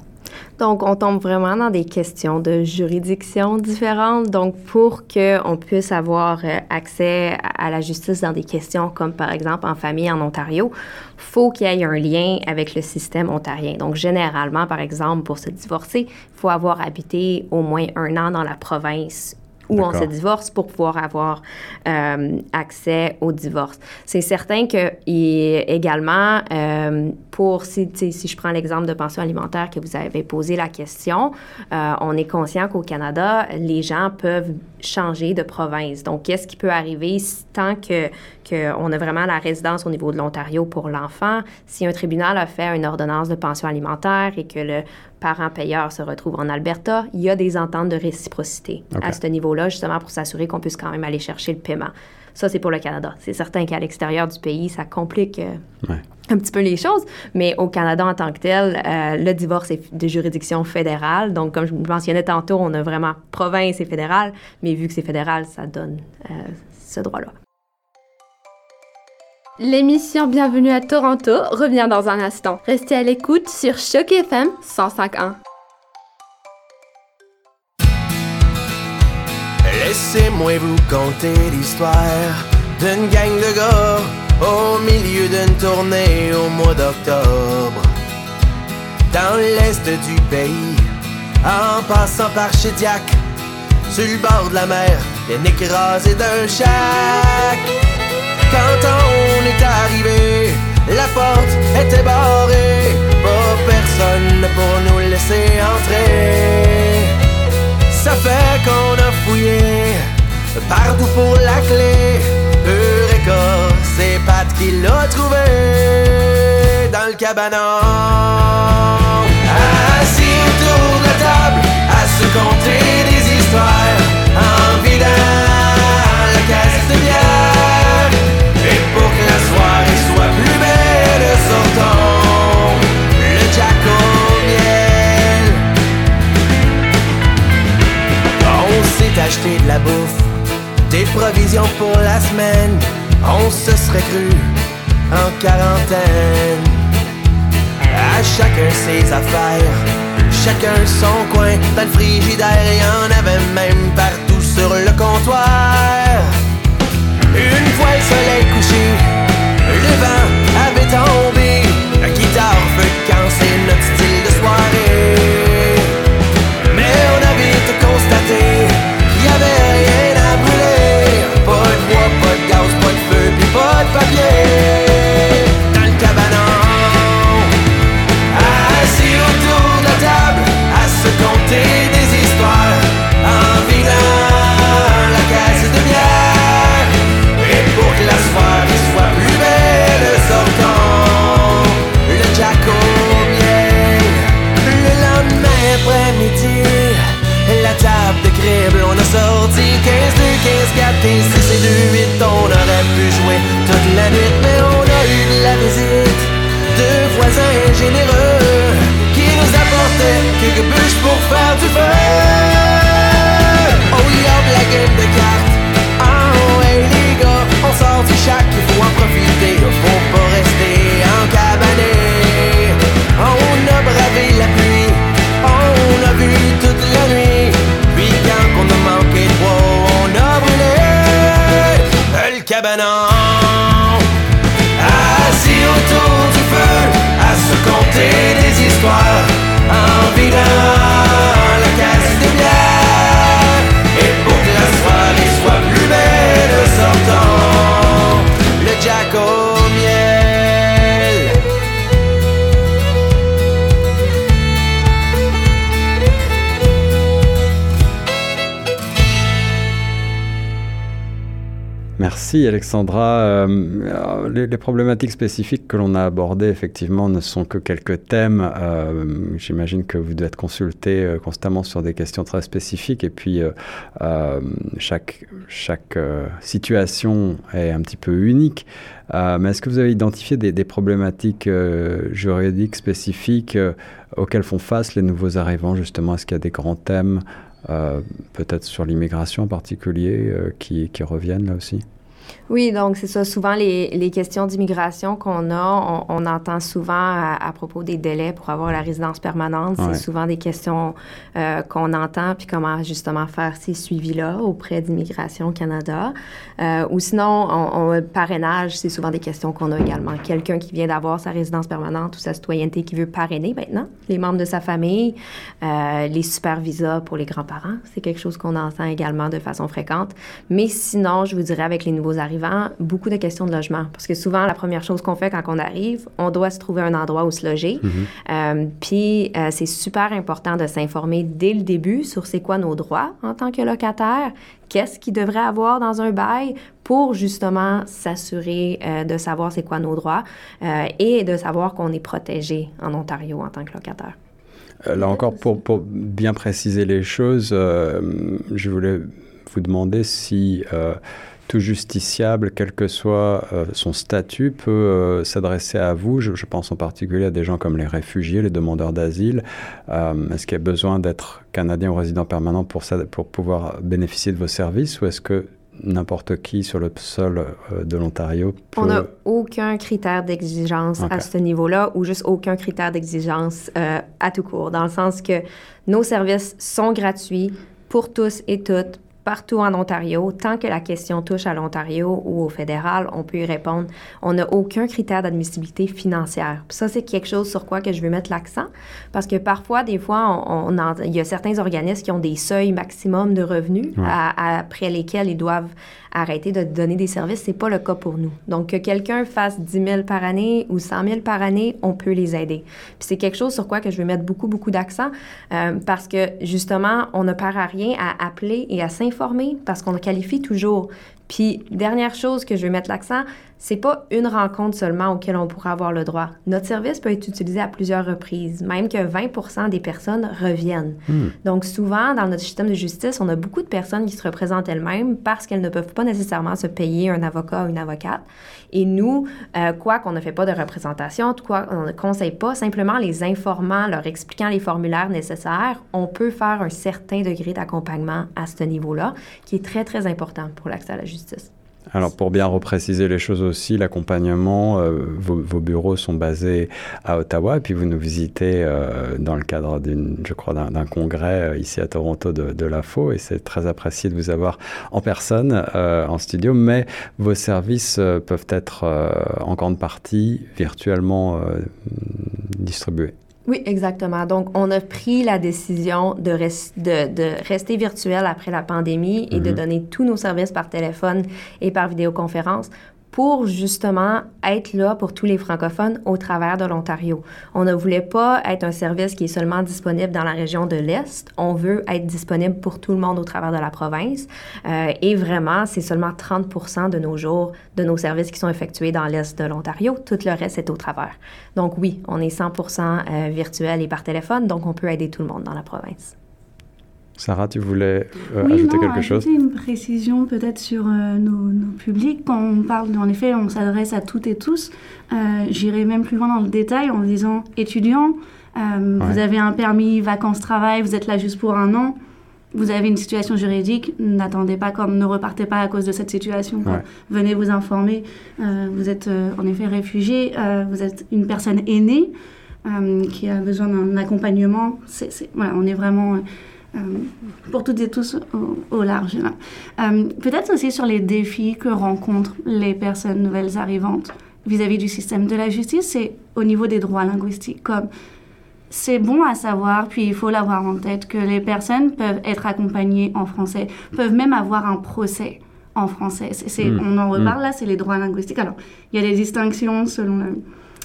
S5: Donc, on tombe vraiment dans des questions de juridiction différentes. Donc, pour qu'on puisse avoir euh, accès à la justice dans des questions comme, par exemple, en famille en Ontario, faut qu'il y ait un lien avec le système ontarien. Donc, généralement, par exemple, pour se divorcer, il faut avoir habité au moins un an dans la province où on se divorce pour pouvoir avoir euh, accès au divorce. C'est certain que il- également, euh, pour si, je prends l'exemple de pension alimentaire que vous avez posé la question, euh, on est conscient qu'au Canada, les gens peuvent changer de province. Donc, qu'est-ce qui peut arriver tant que qu'on a vraiment la résidence au niveau de l'Ontario pour l'enfant? Si un tribunal a fait une ordonnance de pension alimentaire et que le parent payeur se retrouve en Alberta, il y a des ententes de réciprocité à ce niveau-là, justement pour s'assurer qu'on puisse quand même aller chercher le paiement. Ça, c'est pour le Canada. C'est certain qu'à l'extérieur du pays, ça complique euh,
S3: Ouais.
S5: un petit peu les choses, mais au Canada en tant que tel, euh, le divorce est de juridiction fédérale. Donc, comme je vous mentionnais tantôt, on a vraiment province et fédéral, mais vu que c'est fédéral, ça donne euh, ce droit-là.
S1: L'émission Bienvenue à Toronto revient dans un instant. Restez à l'écoute sur Choc FM 105.1.
S7: Laissez-moi vous conter l'histoire d'une gang de gars au milieu d'une tournée au mois d'octobre. Dans l'est du pays, en passant par Chediac, sur le bord de la mer, bien écrasé d'un chac. Quand on est arrivé, la porte était barrée, pas personne pour nous laisser entrer. Ça fait qu'on a fouillé partout pour la clé. Eureka, c'est Pat qui l'a trouvé dans le cabanon. Assis autour de la table, bouffe, des provisions pour la semaine. On se serait cru en quarantaine. À chacun ses affaires, chacun son coin. Dans le frigidaire, y en avait même partout sur le comptoir. Une fois le soleil couché, 15, 4, 15, 6 et 2, 8. On aurait pu jouer toute la nuit, mais on a eu de la visite de voisins généreux qui nous apportaient quelques bûches pour faire du feu.
S3: Merci Alexandra. Euh, les, problématiques spécifiques que l'on a abordées, effectivement, ne sont que quelques thèmes. Euh, J'imagine que vous devez être consulté euh, constamment sur des questions très spécifiques et puis chaque, chaque situation est un petit peu unique. Mais est-ce que vous avez identifié des, problématiques juridiques spécifiques auxquelles font face les nouveaux arrivants, justement? Est-ce qu'il y a des grands thèmes peut-être sur l'immigration en particulier, qui reviennent là aussi?
S5: Oui, donc c'est ça. Souvent, les, les questions d'immigration qu'on a, on, on entend souvent à, à propos des délais pour avoir la résidence permanente.
S3: Ouais.
S5: C'est souvent des questions euh, qu'on entend, puis comment justement faire ces suivis-là auprès d'Immigration Canada. Euh, ou sinon, on, on- le parrainage, c'est souvent des questions qu'on a également. Quelqu'un qui vient d'avoir sa résidence permanente ou sa citoyenneté qui veut parrainer maintenant, les membres de sa famille, euh, les super visas pour les grands-parents, c'est quelque chose qu'on entend également de façon fréquente. Mais sinon, je vous dirais avec les nouveaux arrivants, beaucoup de questions de logement. Parce que souvent, la première chose qu'on fait quand on arrive, on doit se trouver un endroit où se loger. Euh, Puis, euh, c'est super important de s'informer dès le début sur c'est quoi nos droits en tant que locataire, qu'est-ce qu'il devrait avoir dans un bail pour justement s'assurer euh, de savoir c'est quoi nos droits et de savoir qu'on est protégé en Ontario en tant que locataire.
S3: Là encore, pour, pour bien préciser les choses, je voulais vous demander si tout justiciable, quel que soit euh, son statut, peut euh, s'adresser à vous. Je, je pense en particulier à des gens comme les réfugiés, les demandeurs d'asile. Euh, est-ce qu'il y a besoin d'être canadien ou résident permanent pour, ça, pour pouvoir bénéficier de vos services ou est-ce que n'importe qui sur le sol de l'Ontario peut...
S5: On n'a aucun critère d'exigence à ce niveau-là ou juste aucun critère d'exigence à tout court, dans le sens que nos services sont gratuits pour tous et toutes partout en Ontario. Tant que la question touche à l'Ontario ou au fédéral, on peut y répondre. On n'a aucun critère d'admissibilité financière. Puis ça, c'est quelque chose sur quoi que je veux mettre l'accent parce que parfois, des fois, on, on en- il y a certains organismes qui ont des seuils maximum de revenus
S3: Ouais.
S5: à- après lesquels ils doivent arrêter de donner des services. C'est pas le cas pour nous. Donc, que quelqu'un fasse 10 000 par année ou 100 000 par année, on peut les aider. C'est quelque chose sur quoi je veux mettre beaucoup, beaucoup d'accent euh, parce que, justement, on ne perd à rien à appeler et à s'informer parce qu'on le qualifie toujours. Puis, dernière chose que je veux mettre l'accent, c'est pas une rencontre seulement auquel on pourra avoir le droit. Notre service peut être utilisé à plusieurs reprises, même que 20% des personnes reviennent.
S3: Hmm.
S5: Donc, souvent, dans notre système de justice, on a beaucoup de personnes qui se représentent elles-mêmes parce qu'elles ne peuvent pas nécessairement se payer un avocat ou une avocate. Et nous, euh, quoi qu'on ne fait pas de représentation, quoi on ne conseille pas, simplement les informant, leur expliquant les formulaires nécessaires, on peut faire un certain degré d'accompagnement à ce niveau-là, qui est très, très important pour l'accès à la justice.
S3: Alors pour bien repréciser les choses aussi, l'accompagnement, euh, vos, bureaux sont basés à Ottawa et puis vous nous visitez euh, dans le cadre d'une, je crois, d'un congrès euh, ici à Toronto de, de l'AFO et c'est très apprécié de vous avoir en personne, en studio, mais vos services peuvent être en grande partie virtuellement distribués.
S5: Oui, exactement. Donc, on a pris la décision de, res- de, de rester virtuel après la pandémie et de
S3: Mhm.
S5: donner tous nos services par téléphone et par vidéoconférence pour justement être là pour tous les francophones au travers de l'Ontario. On ne voulait pas être un service qui est seulement disponible dans la région de l'Est. On veut être disponible pour tout le monde au travers de la province. Euh, et vraiment, c'est seulement 30 de nos jours de nos services qui sont effectués dans l'Est de l'Ontario. Tout le reste est au travers. Donc oui, on est 100% euh, virtuel et par téléphone, donc on peut aider tout le monde dans la province.
S3: Sarah, tu voulais euh,
S4: oui,
S3: ajouter
S4: non,
S3: quelque chose?
S4: ajouter une précision peut-être sur euh, nos, nos publics. Quand on parle, en effet, on s'adresse à toutes et tous. Euh, J'irai même plus loin dans le détail en disant étudiants, euh, vous avez un permis vacances-travail, vous êtes là juste pour un an. Vous avez une situation juridique, n'attendez pas comme, ne repartez pas à cause de cette situation.
S3: Ouais.
S4: Venez vous informer. Vous êtes en effet réfugié, vous êtes une personne aînée qui a besoin d'un accompagnement. Voilà, on est vraiment pour toutes et tous au, au large. Euh, peut-être aussi sur les défis que rencontrent les personnes nouvelles arrivantes vis-à-vis du système de la justice, c'est au niveau des droits linguistiques. Comme c'est bon à savoir, puis il faut l'avoir en tête, que les personnes peuvent être accompagnées en français, peuvent même avoir un procès en français. C'est, c'est-
S3: Mm.
S4: On en reparle là, c'est les droits linguistiques. Alors, il y a des distinctions selon le...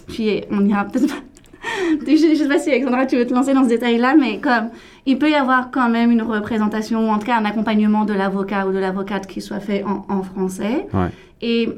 S4: Puis on ira peut-être. [LAUGHS] Je ne sais pas si Alexandra, tu veux te lancer dans ce détail-là, mais comme il peut y avoir quand même une représentation, ou en tout cas un accompagnement de l'avocat ou de l'avocate qui soit fait en, en français.
S3: Ouais.
S4: Et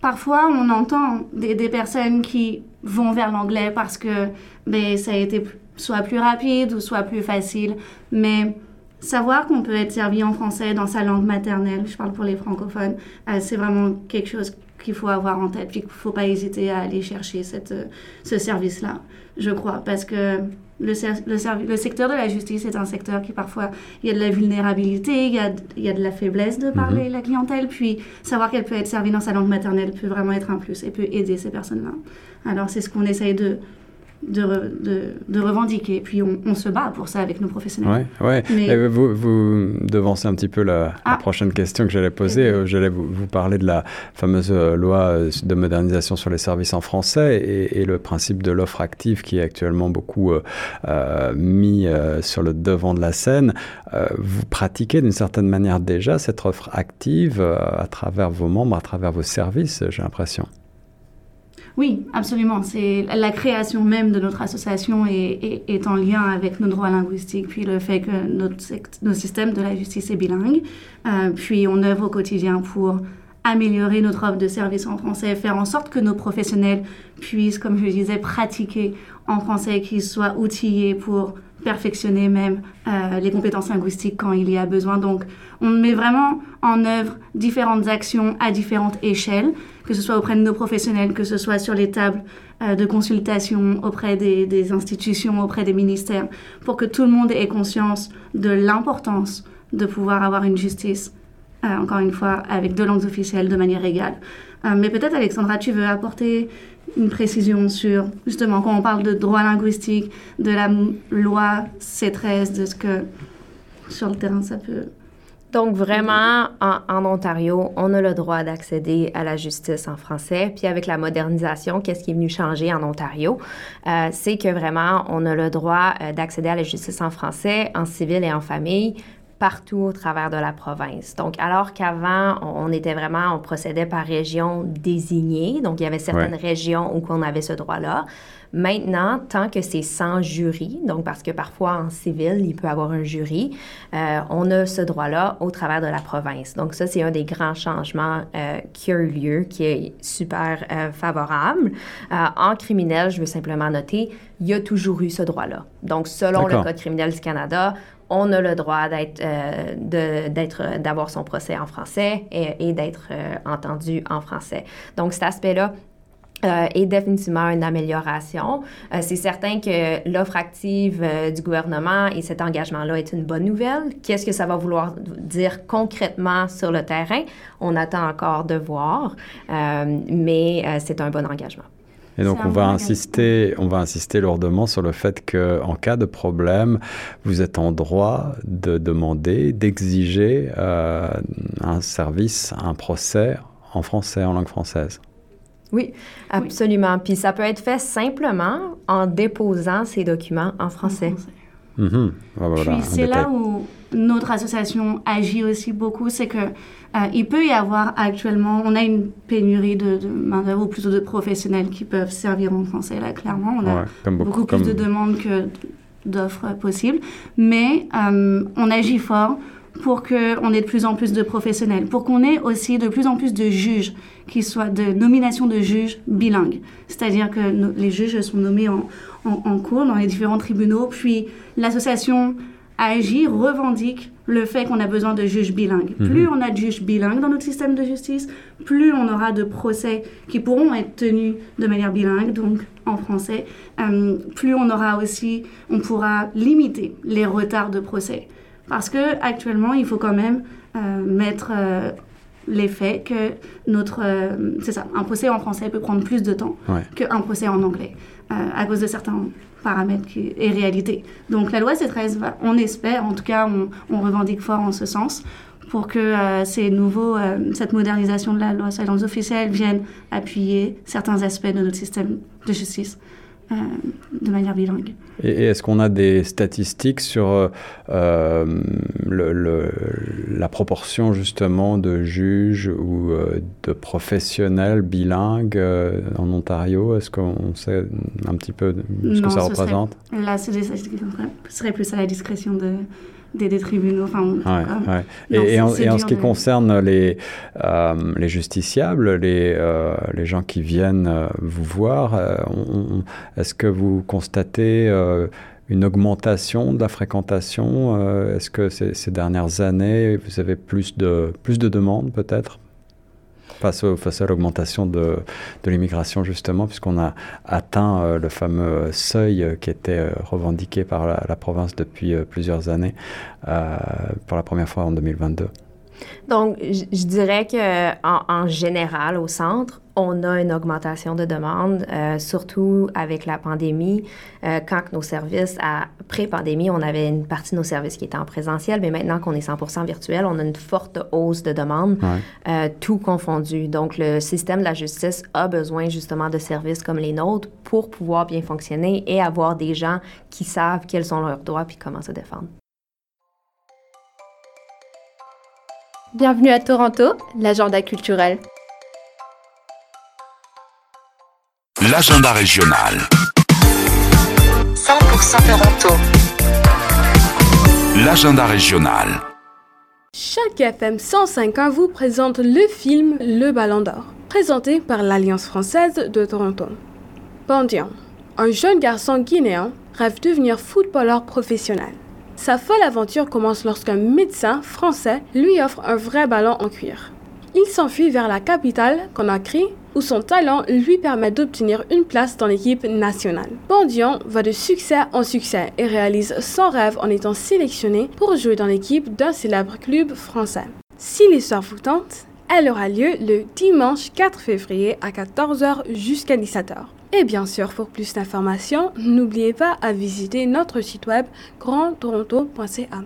S4: parfois, on entend des, des personnes qui vont vers l'anglais parce que ben, ça a été soit plus rapide ou soit plus facile. Mais savoir qu'on peut être servi en français dans sa langue maternelle, je parle pour les francophones, euh, c'est vraiment quelque chose qu'il faut avoir en tête, puis qu'il ne faut pas hésiter à aller chercher cette, euh, ce service-là, je crois, parce que le, le, secteur de la justice est un secteur qui parfois, il y a de la vulnérabilité, il y a, il y a de la faiblesse de parler à la clientèle, puis savoir qu'elle peut être servie dans sa langue maternelle peut vraiment être un plus et peut aider ces personnes-là. Alors c'est ce qu'on essaye de, de, de, de revendiquer, puis on, on se bat pour ça avec nos professionnels.
S3: Ouais, ouais.
S4: Mais-
S3: Et vous, vous devancez un petit peu la, la
S4: Ah.
S3: prochaine question que j'allais poser. Euh, J'allais vous, vous parler de la fameuse euh, loi euh, de modernisation sur les services en français et, et le principe de l'offre active qui est actuellement beaucoup euh, euh, mis euh, sur le devant de la scène. Vous pratiquez d'une certaine manière déjà cette offre active à travers vos membres, à travers vos services, j'ai l'impression.
S4: Oui, absolument. C'est la création même de notre association est, est- en lien avec nos droits linguistiques, puis le fait que notre, sect- notre système de la justice est bilingue. Euh, puis on œuvre au quotidien pour améliorer notre offre de services en français, faire en sorte que nos professionnels puissent, comme je le disais, pratiquer en français, qu'ils soient outillés pour perfectionner même euh, les compétences linguistiques quand il y a besoin. Donc, on met vraiment en œuvre différentes actions à différentes échelles, que ce soit auprès de nos professionnels, que ce soit sur les tables euh, de consultation auprès des, institutions, auprès des ministères, pour que tout le monde ait conscience de l'importance de pouvoir avoir une justice, euh, encore une fois, avec deux langues officielles de manière égale. Euh, mais peut-être, Alexandra, tu veux apporter une précision sur, justement, quand on parle de droit linguistique, de la loi C13, de ce que sur le terrain ça peut...
S5: Donc, vraiment, en, Ontario, on a le droit d'accéder à la justice en français. Puis avec la modernisation, qu'est-ce qui est venu changer en Ontario? Euh, c'est que vraiment, on a le droit euh, d'accéder à la justice en français, en civil et en famille partout au travers de la province. Donc, alors qu'avant, on, était vraiment, on procédait par région désignée, donc il y avait certaines
S3: Ouais.
S5: régions où on avait ce droit-là. Maintenant, tant que c'est sans jury, donc parce que parfois en civil, il peut y avoir un jury, euh, on a ce droit-là au travers de la province. Donc ça, c'est un des grands changements euh, qui a eu lieu, qui est super euh, favorable. En criminel, je veux simplement noter, il y a toujours eu ce droit-là. Donc selon le. Code criminel du Canada, on a le droit d'être, euh, d'être, d'avoir son procès en français et, d'être euh, entendu en français. Donc cet aspect-là, euh, est définitivement une amélioration. Euh, c'est certain que l'offre active euh, du gouvernement et cet engagement-là est une bonne nouvelle. Qu'est-ce que ça va vouloir dire concrètement sur le terrain? On attend encore de voir, euh, mais euh, c'est un bon engagement.
S3: Et donc on va insister, on va insister lourdement sur le fait que en cas de problème, vous êtes en droit de demander, d'exiger euh, un service, un procès en français, en langue française.
S5: Oui, absolument. Puis ça peut être fait simplement en déposant ces documents en français.
S3: Mhm. Voilà,
S4: Puis
S3: un
S4: c'est là où notre association agit aussi beaucoup, c'est que euh, il peut y avoir actuellement, on a une pénurie de, de d'œuvre ou plutôt de professionnels qui peuvent servir en français là clairement. On a
S3: Ouais, comme beaucoup,
S4: beaucoup,
S3: comme
S4: plus de demandes que d'offres possibles, mais euh, on agit fort pour qu'on ait de plus en plus de professionnels, pour qu'on ait aussi de plus en plus de juges, qui soient de nomination de juges bilingues. C'est-à-dire que les juges sont nommés en, en, en cours dans les différents tribunaux, puis l'association agit, revendique le fait qu'on a besoin de juges bilingues.
S3: Mhm.
S4: Plus on a de juges bilingues dans notre système de justice, plus on aura de procès qui pourront être tenus de manière bilingue, donc en français, euh, plus on aura aussi, on pourra limiter les retards de procès. Parce que actuellement, il faut quand même euh, mettre euh, les faits que notre, c'est ça, un procès en français peut prendre plus de temps
S3: Ouais.
S4: qu'un procès en anglais, à cause de certains paramètres qui, et réalités. Donc la loi C13, va- on espère, en tout cas, on, revendique fort en ce sens, pour que euh, ces nouveaux, euh, cette modernisation de la loi langues officielles vienne appuyer certains aspects de notre système de justice euh, de manière bilingue.
S3: Et, et est-ce qu'on a des statistiques sur euh, euh, le- le- la proportion justement de juges ou euh, de professionnels bilingues en Ontario? Est-ce qu'on sait un petit peu ce que ça
S4: ce serait-
S3: représente?
S4: Là, c'est des statistiques qui seraient- seraient plus à la discrétion de, des, des tribunaux. Enfin,
S3: Ouais, ouais.
S4: non,
S3: Et, et en, et ce qui
S4: de-
S3: concerne les, euh, les justiciables, les, euh, les gens qui viennent euh, vous voir, est-ce que vous constatez une augmentation de la fréquentation Est-ce que ces, ces dernières années, vous avez plus de, plus de demandes peut-être? Face, au- face à l'augmentation de, de l'immigration, justement, puisqu'on a atteint euh, le fameux seuil euh, qui était euh, revendiqué par la, la province depuis plusieurs années, pour la première fois en 2022.
S5: Donc, je dirais que en, en général, au centre, on a une augmentation de demande, euh, surtout avec la pandémie. Euh, quand nos services, à pré-pandémie, on avait une partie de nos services qui étaient en présentiel, mais maintenant qu'on est 100% virtuel, on a une forte hausse de demande,
S3: Ouais.
S5: euh, tout confondu. Donc, le système de la justice a besoin justement de services comme les nôtres pour pouvoir bien fonctionner et avoir des gens qui savent quels sont leurs droits puis comment se défendre.
S8: Bienvenue à Toronto, l'agenda culturel.
S9: L'agenda régional.
S10: 100% Toronto.
S9: L'agenda régional.
S1: Chaque FM 105.1 vous présente le film Le Ballon d'Or, présenté par l'Alliance française de Toronto. Bandian, un jeune garçon guinéen, rêve de devenir footballeur professionnel. Sa folle aventure commence lorsqu'un médecin français lui offre un vrai ballon en cuir. Il s'enfuit vers la capitale, Conakry, où son talent lui permet d'obtenir une place dans l'équipe nationale. Bandian va de succès en succès et réalise son rêve en étant sélectionné pour jouer dans l'équipe d'un célèbre club français. Si l'histoire vous tente, elle aura lieu le dimanche 4 février à 14h jusqu'à 17h. Et bien sûr, pour plus d'informations, n'oubliez pas à visiter notre site web grandtoronto.ca.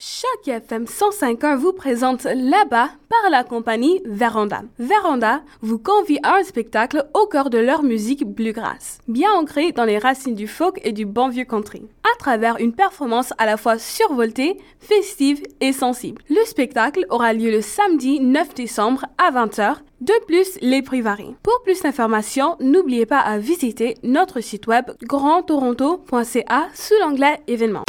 S1: Chaque FM 105.1 vous présente là-bas par la compagnie Veranda. Veranda vous convie à un spectacle au cœur de leur musique bluegrass, bien ancrée dans les racines du folk et du bon vieux country, à travers une performance à la fois survoltée, festive et sensible. Le spectacle aura lieu le samedi 9 décembre à 20h. De plus, les prix varient. Pour plus d'informations, n'oubliez pas à visiter notre site web grandtoronto.ca sous l'onglet événements.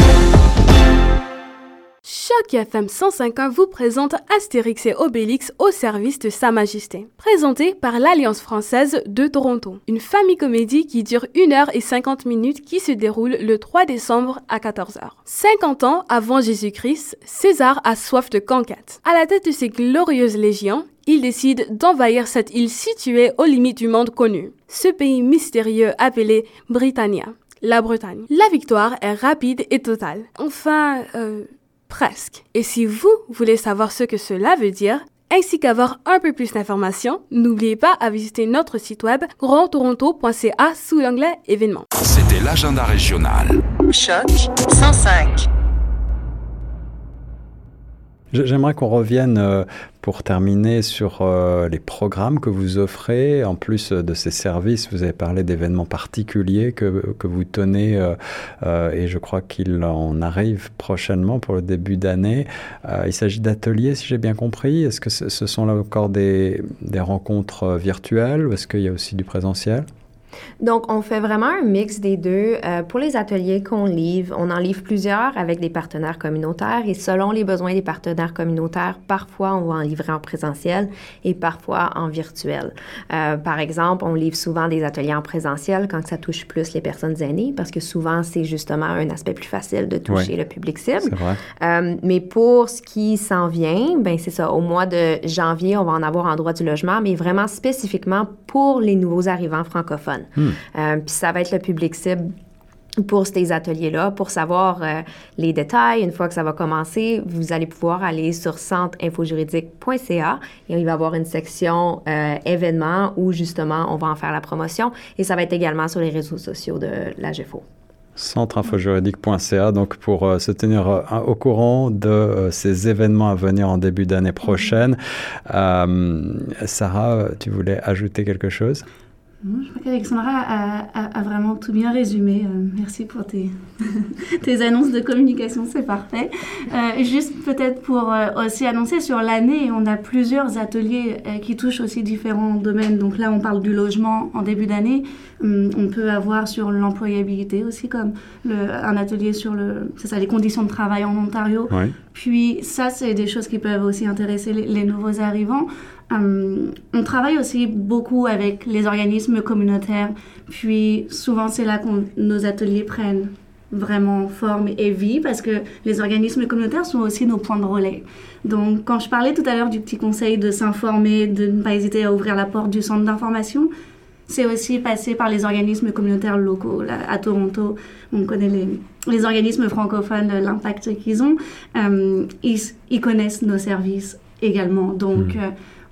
S1: Choc FM 105.1 vous présente Astérix et Obélix au service de Sa Majesté. Présenté par l'Alliance française de Toronto. Une famille comédie qui dure 1 heure et 50 minutes qui se déroule le 3 décembre à 14h. 50 ans avant Jésus-Christ, César a soif de conquête. À la tête de ses glorieuses légions, il décide d'envahir cette île située aux limites du monde connu. Ce pays mystérieux appelé Britannia. La Bretagne. La victoire est rapide et totale. Enfin, euh, Presque. Et si vous voulez savoir ce que cela veut dire, ainsi qu'avoir un peu plus d'informations, n'oubliez pas à visiter notre site web grandtoronto.ca sous l'onglet événements.
S9: C'était l'agenda régional.
S10: Choc 105.
S3: J'aimerais qu'on revienne euh, pour terminer sur euh, les programmes que vous offrez. En plus euh, de ces services, vous avez parlé d'événements particuliers que, que vous tenez et je crois qu'il en arrive prochainement pour le début d'année. Il s'agit d'ateliers, si j'ai bien compris. Est-ce que ce, sont là encore des, des rencontres virtuelles ou est-ce qu'il y a aussi du présentiel?
S5: Donc, on fait vraiment un mix des deux. Euh, pour les ateliers qu'on livre, on en livre plusieurs avec des partenaires communautaires et selon les besoins des partenaires communautaires, parfois on va en livrer en présentiel et parfois en virtuel. Euh, par exemple, on livre souvent des ateliers en présentiel quand ça touche plus les personnes aînées parce que souvent c'est justement un aspect plus facile de toucher le public cible.
S3: Vrai.
S5: Euh, mais pour ce qui s'en vient, ben c'est ça. Au mois de janvier, on va en avoir en droit du logement, mais vraiment spécifiquement pour les nouveaux arrivants francophones.
S3: Hmm.
S5: Euh, Puis ça va être le public cible pour ces ateliers-là, pour savoir euh, les détails. Une fois que ça va commencer, vous allez pouvoir aller sur centreinfojuridique.ca et il va y avoir une section euh, événements où justement on va en faire la promotion et ça va être également sur les réseaux sociaux de la GFO.
S3: centreinfojuridique.ca donc pour euh, se tenir euh, au courant de euh, ces événements à venir en début d'année prochaine. Euh, Sarah, tu voulais ajouter quelque chose?
S4: Je crois qu'Alexandra a, a- a vraiment tout bien résumé. Euh, merci pour tes, [LAUGHS] tes annonces de communication, c'est parfait. Euh, juste peut-être pour euh, aussi annoncer sur l'année, on a plusieurs ateliers qui touchent aussi différents domaines. Donc là, on parle du logement en début d'année. Hum, on peut avoir sur l'employabilité aussi, comme le- un atelier sur le, c'est ça, les conditions de travail en Ontario. Puis ça, c'est des choses qui peuvent aussi intéresser les, les nouveaux arrivants. Hum, on travaille aussi beaucoup avec les organismes communautaires. Puis souvent, c'est là que nos ateliers prennent vraiment forme et vie parce que les organismes communautaires sont aussi nos points de relais. Donc, quand je parlais tout à l'heure du petit conseil de s'informer, de ne pas hésiter à ouvrir la porte du centre d'information, c'est aussi passer par les organismes communautaires locaux. Là, à Toronto, on connaît les, les organismes francophones, l'impact qu'ils ont. Euh, ils, ils connaissent nos services également. Donc,
S3: Mm.
S4: euh,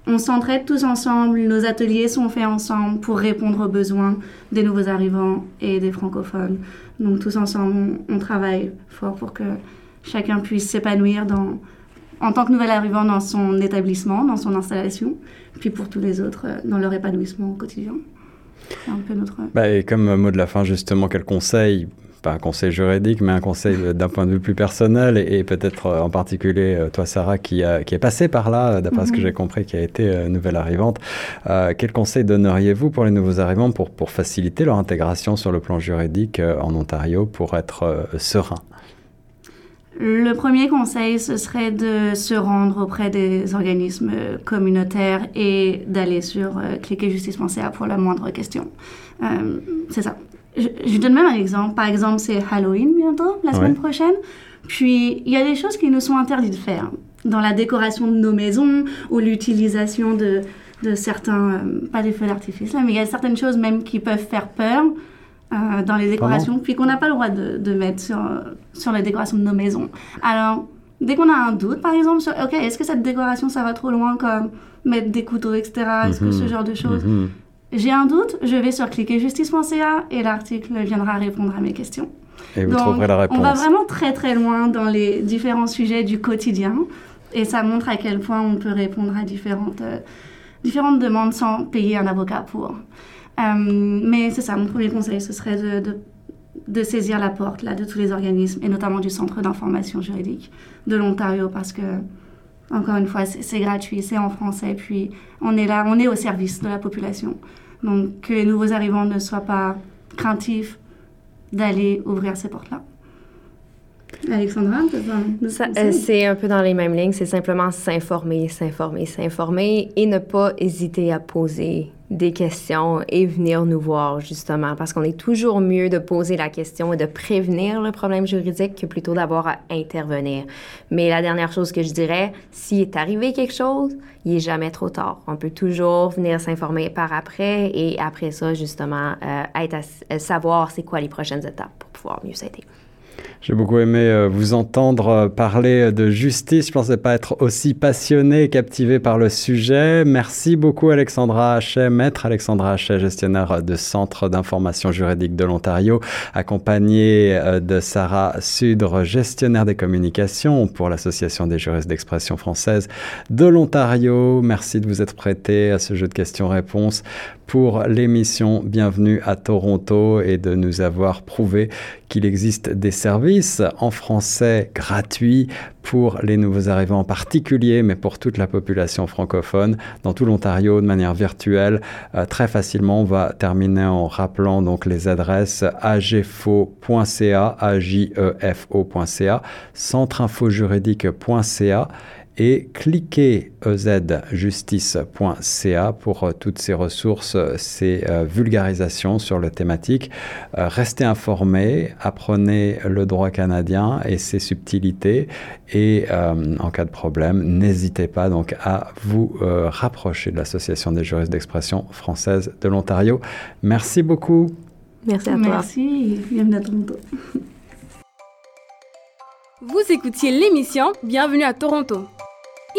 S4: on s'entraide tous ensemble, nos ateliers sont faits ensemble pour répondre aux besoins des nouveaux arrivants et des francophones. Donc tous ensemble, on, travaille fort pour que chacun puisse s'épanouir en tant que nouvel arrivant dans son établissement, dans son installation, puis pour tous les autres, euh, dans leur épanouissement au quotidien. Un peu notre...
S3: Bah, et comme mot de la fin, justement, quel conseil pas un conseil juridique, mais un conseil d'un point de vue plus personnel, et, et peut-être euh, en particulier euh, toi, Sarah, qui, a, qui est passée par là, euh, d'après ce que
S4: Mhm.
S3: j'ai compris, qui a été euh, nouvelle arrivante. Euh, quel conseil donneriez-vous pour les nouveaux arrivants pour, pour faciliter leur intégration sur le plan juridique en Ontario pour être serein?
S4: Le premier conseil, ce serait de se rendre auprès des organismes communautaires et d'aller sur euh, cliquerjustice.ca pour la moindre question. Euh, c'est ça. Je, je donne même un exemple. Par exemple, c'est Halloween bientôt, la semaine
S11: Ouais.
S4: prochaine. Puis, il y a des choses qui nous sont interdites de faire. Dans la décoration de nos maisons ou l'utilisation de, de certains, euh, pas des feux d'artifice, mais il y a certaines choses même qui peuvent faire peur euh, dans les décorations, puis qu'on n'a pas le droit de, de mettre sur, euh, sur les décorations de nos maisons. Alors, dès qu'on a un doute, par exemple, sur, OK, est-ce que cette décoration, ça va trop loin, comme mettre des couteaux, etc., est-ce que
S3: Mhm.
S4: ce genre de choses?
S3: Mhm.
S4: J'ai un doute, je vais sur cliquerjustice.ca et l'article viendra répondre à mes questions.
S3: Et vous
S4: Donc,
S3: trouverez la réponse.
S4: On va vraiment très très loin dans les différents sujets du quotidien et ça montre à quel point on peut répondre à différentes, euh, différentes demandes sans payer un avocat pour. Euh, mais c'est ça, mon premier conseil, ce serait de, de, de saisir la porte là, de tous les organismes et notamment du Centre d'information juridique de l'Ontario parce que, encore une fois, c'est gratuit, c'est en français, puis on est là, on est au service de la population. Donc que les nouveaux arrivants ne soient pas craintifs d'aller ouvrir ces portes-là. Alexandra,
S5: euh, c'est un peu dans les mêmes lignes, c'est simplement s'informer, s'informer, s'informer et ne pas hésiter à poser des questions et venir nous voir justement parce qu'on est toujours mieux de poser la question et de prévenir le problème juridique que plutôt d'avoir à intervenir. Mais la dernière chose que je dirais, s'il est arrivé quelque chose, il est jamais trop tard. On peut toujours venir s'informer par après et après ça justement euh, être à euh, savoir c'est quoi les prochaines étapes pour pouvoir mieux s'aider.
S3: J'ai beaucoup aimé euh, vous entendre euh, parler de justice. Je pensais pas être aussi passionné et captivé par le sujet. Merci beaucoup Alexandra Hachet, maître Alexandra Hachet, gestionnaire de Centre d'information juridique de l'Ontario, accompagnée euh, de Sarah Sudre, gestionnaire des communications pour l'Association des juristes d'expression française de l'Ontario. Merci de vous être prêté à ce jeu de questions-réponses pour l'émission Bienvenue à Toronto et de nous avoir prouvé qu'il existe des services en français gratuits pour les nouveaux arrivants en particulier, mais pour toute la population francophone dans tout l'Ontario de manière virtuelle. Euh, très facilement, on va terminer en rappelant donc les adresses agfo.ca, agefo.ca, centreinfojuridique.ca et cliquez ezjustice.ca pour euh, toutes ces ressources, euh, ces euh, vulgarisations sur le thématique. Euh, restez informés, apprenez le droit canadien et ses subtilités et euh, en cas de problème, n'hésitez pas donc à vous euh, rapprocher de l'Association des juristes d'expression française de l'Ontario. Merci beaucoup.
S5: Merci à toi.
S4: Merci, bienvenue à Toronto.
S1: Vous écoutiez l'émission Bienvenue à Toronto.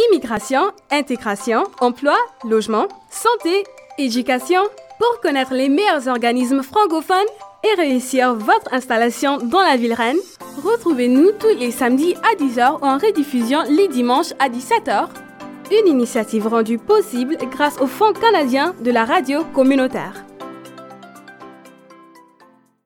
S1: Immigration, intégration, emploi, logement, santé, éducation. Pour connaître les meilleurs organismes francophones et réussir votre installation dans la ville reine, retrouvez-nous tous les samedis à 10h ou en rediffusion les dimanches à 17h. Une initiative rendue possible grâce au Fonds canadien de la radio communautaire.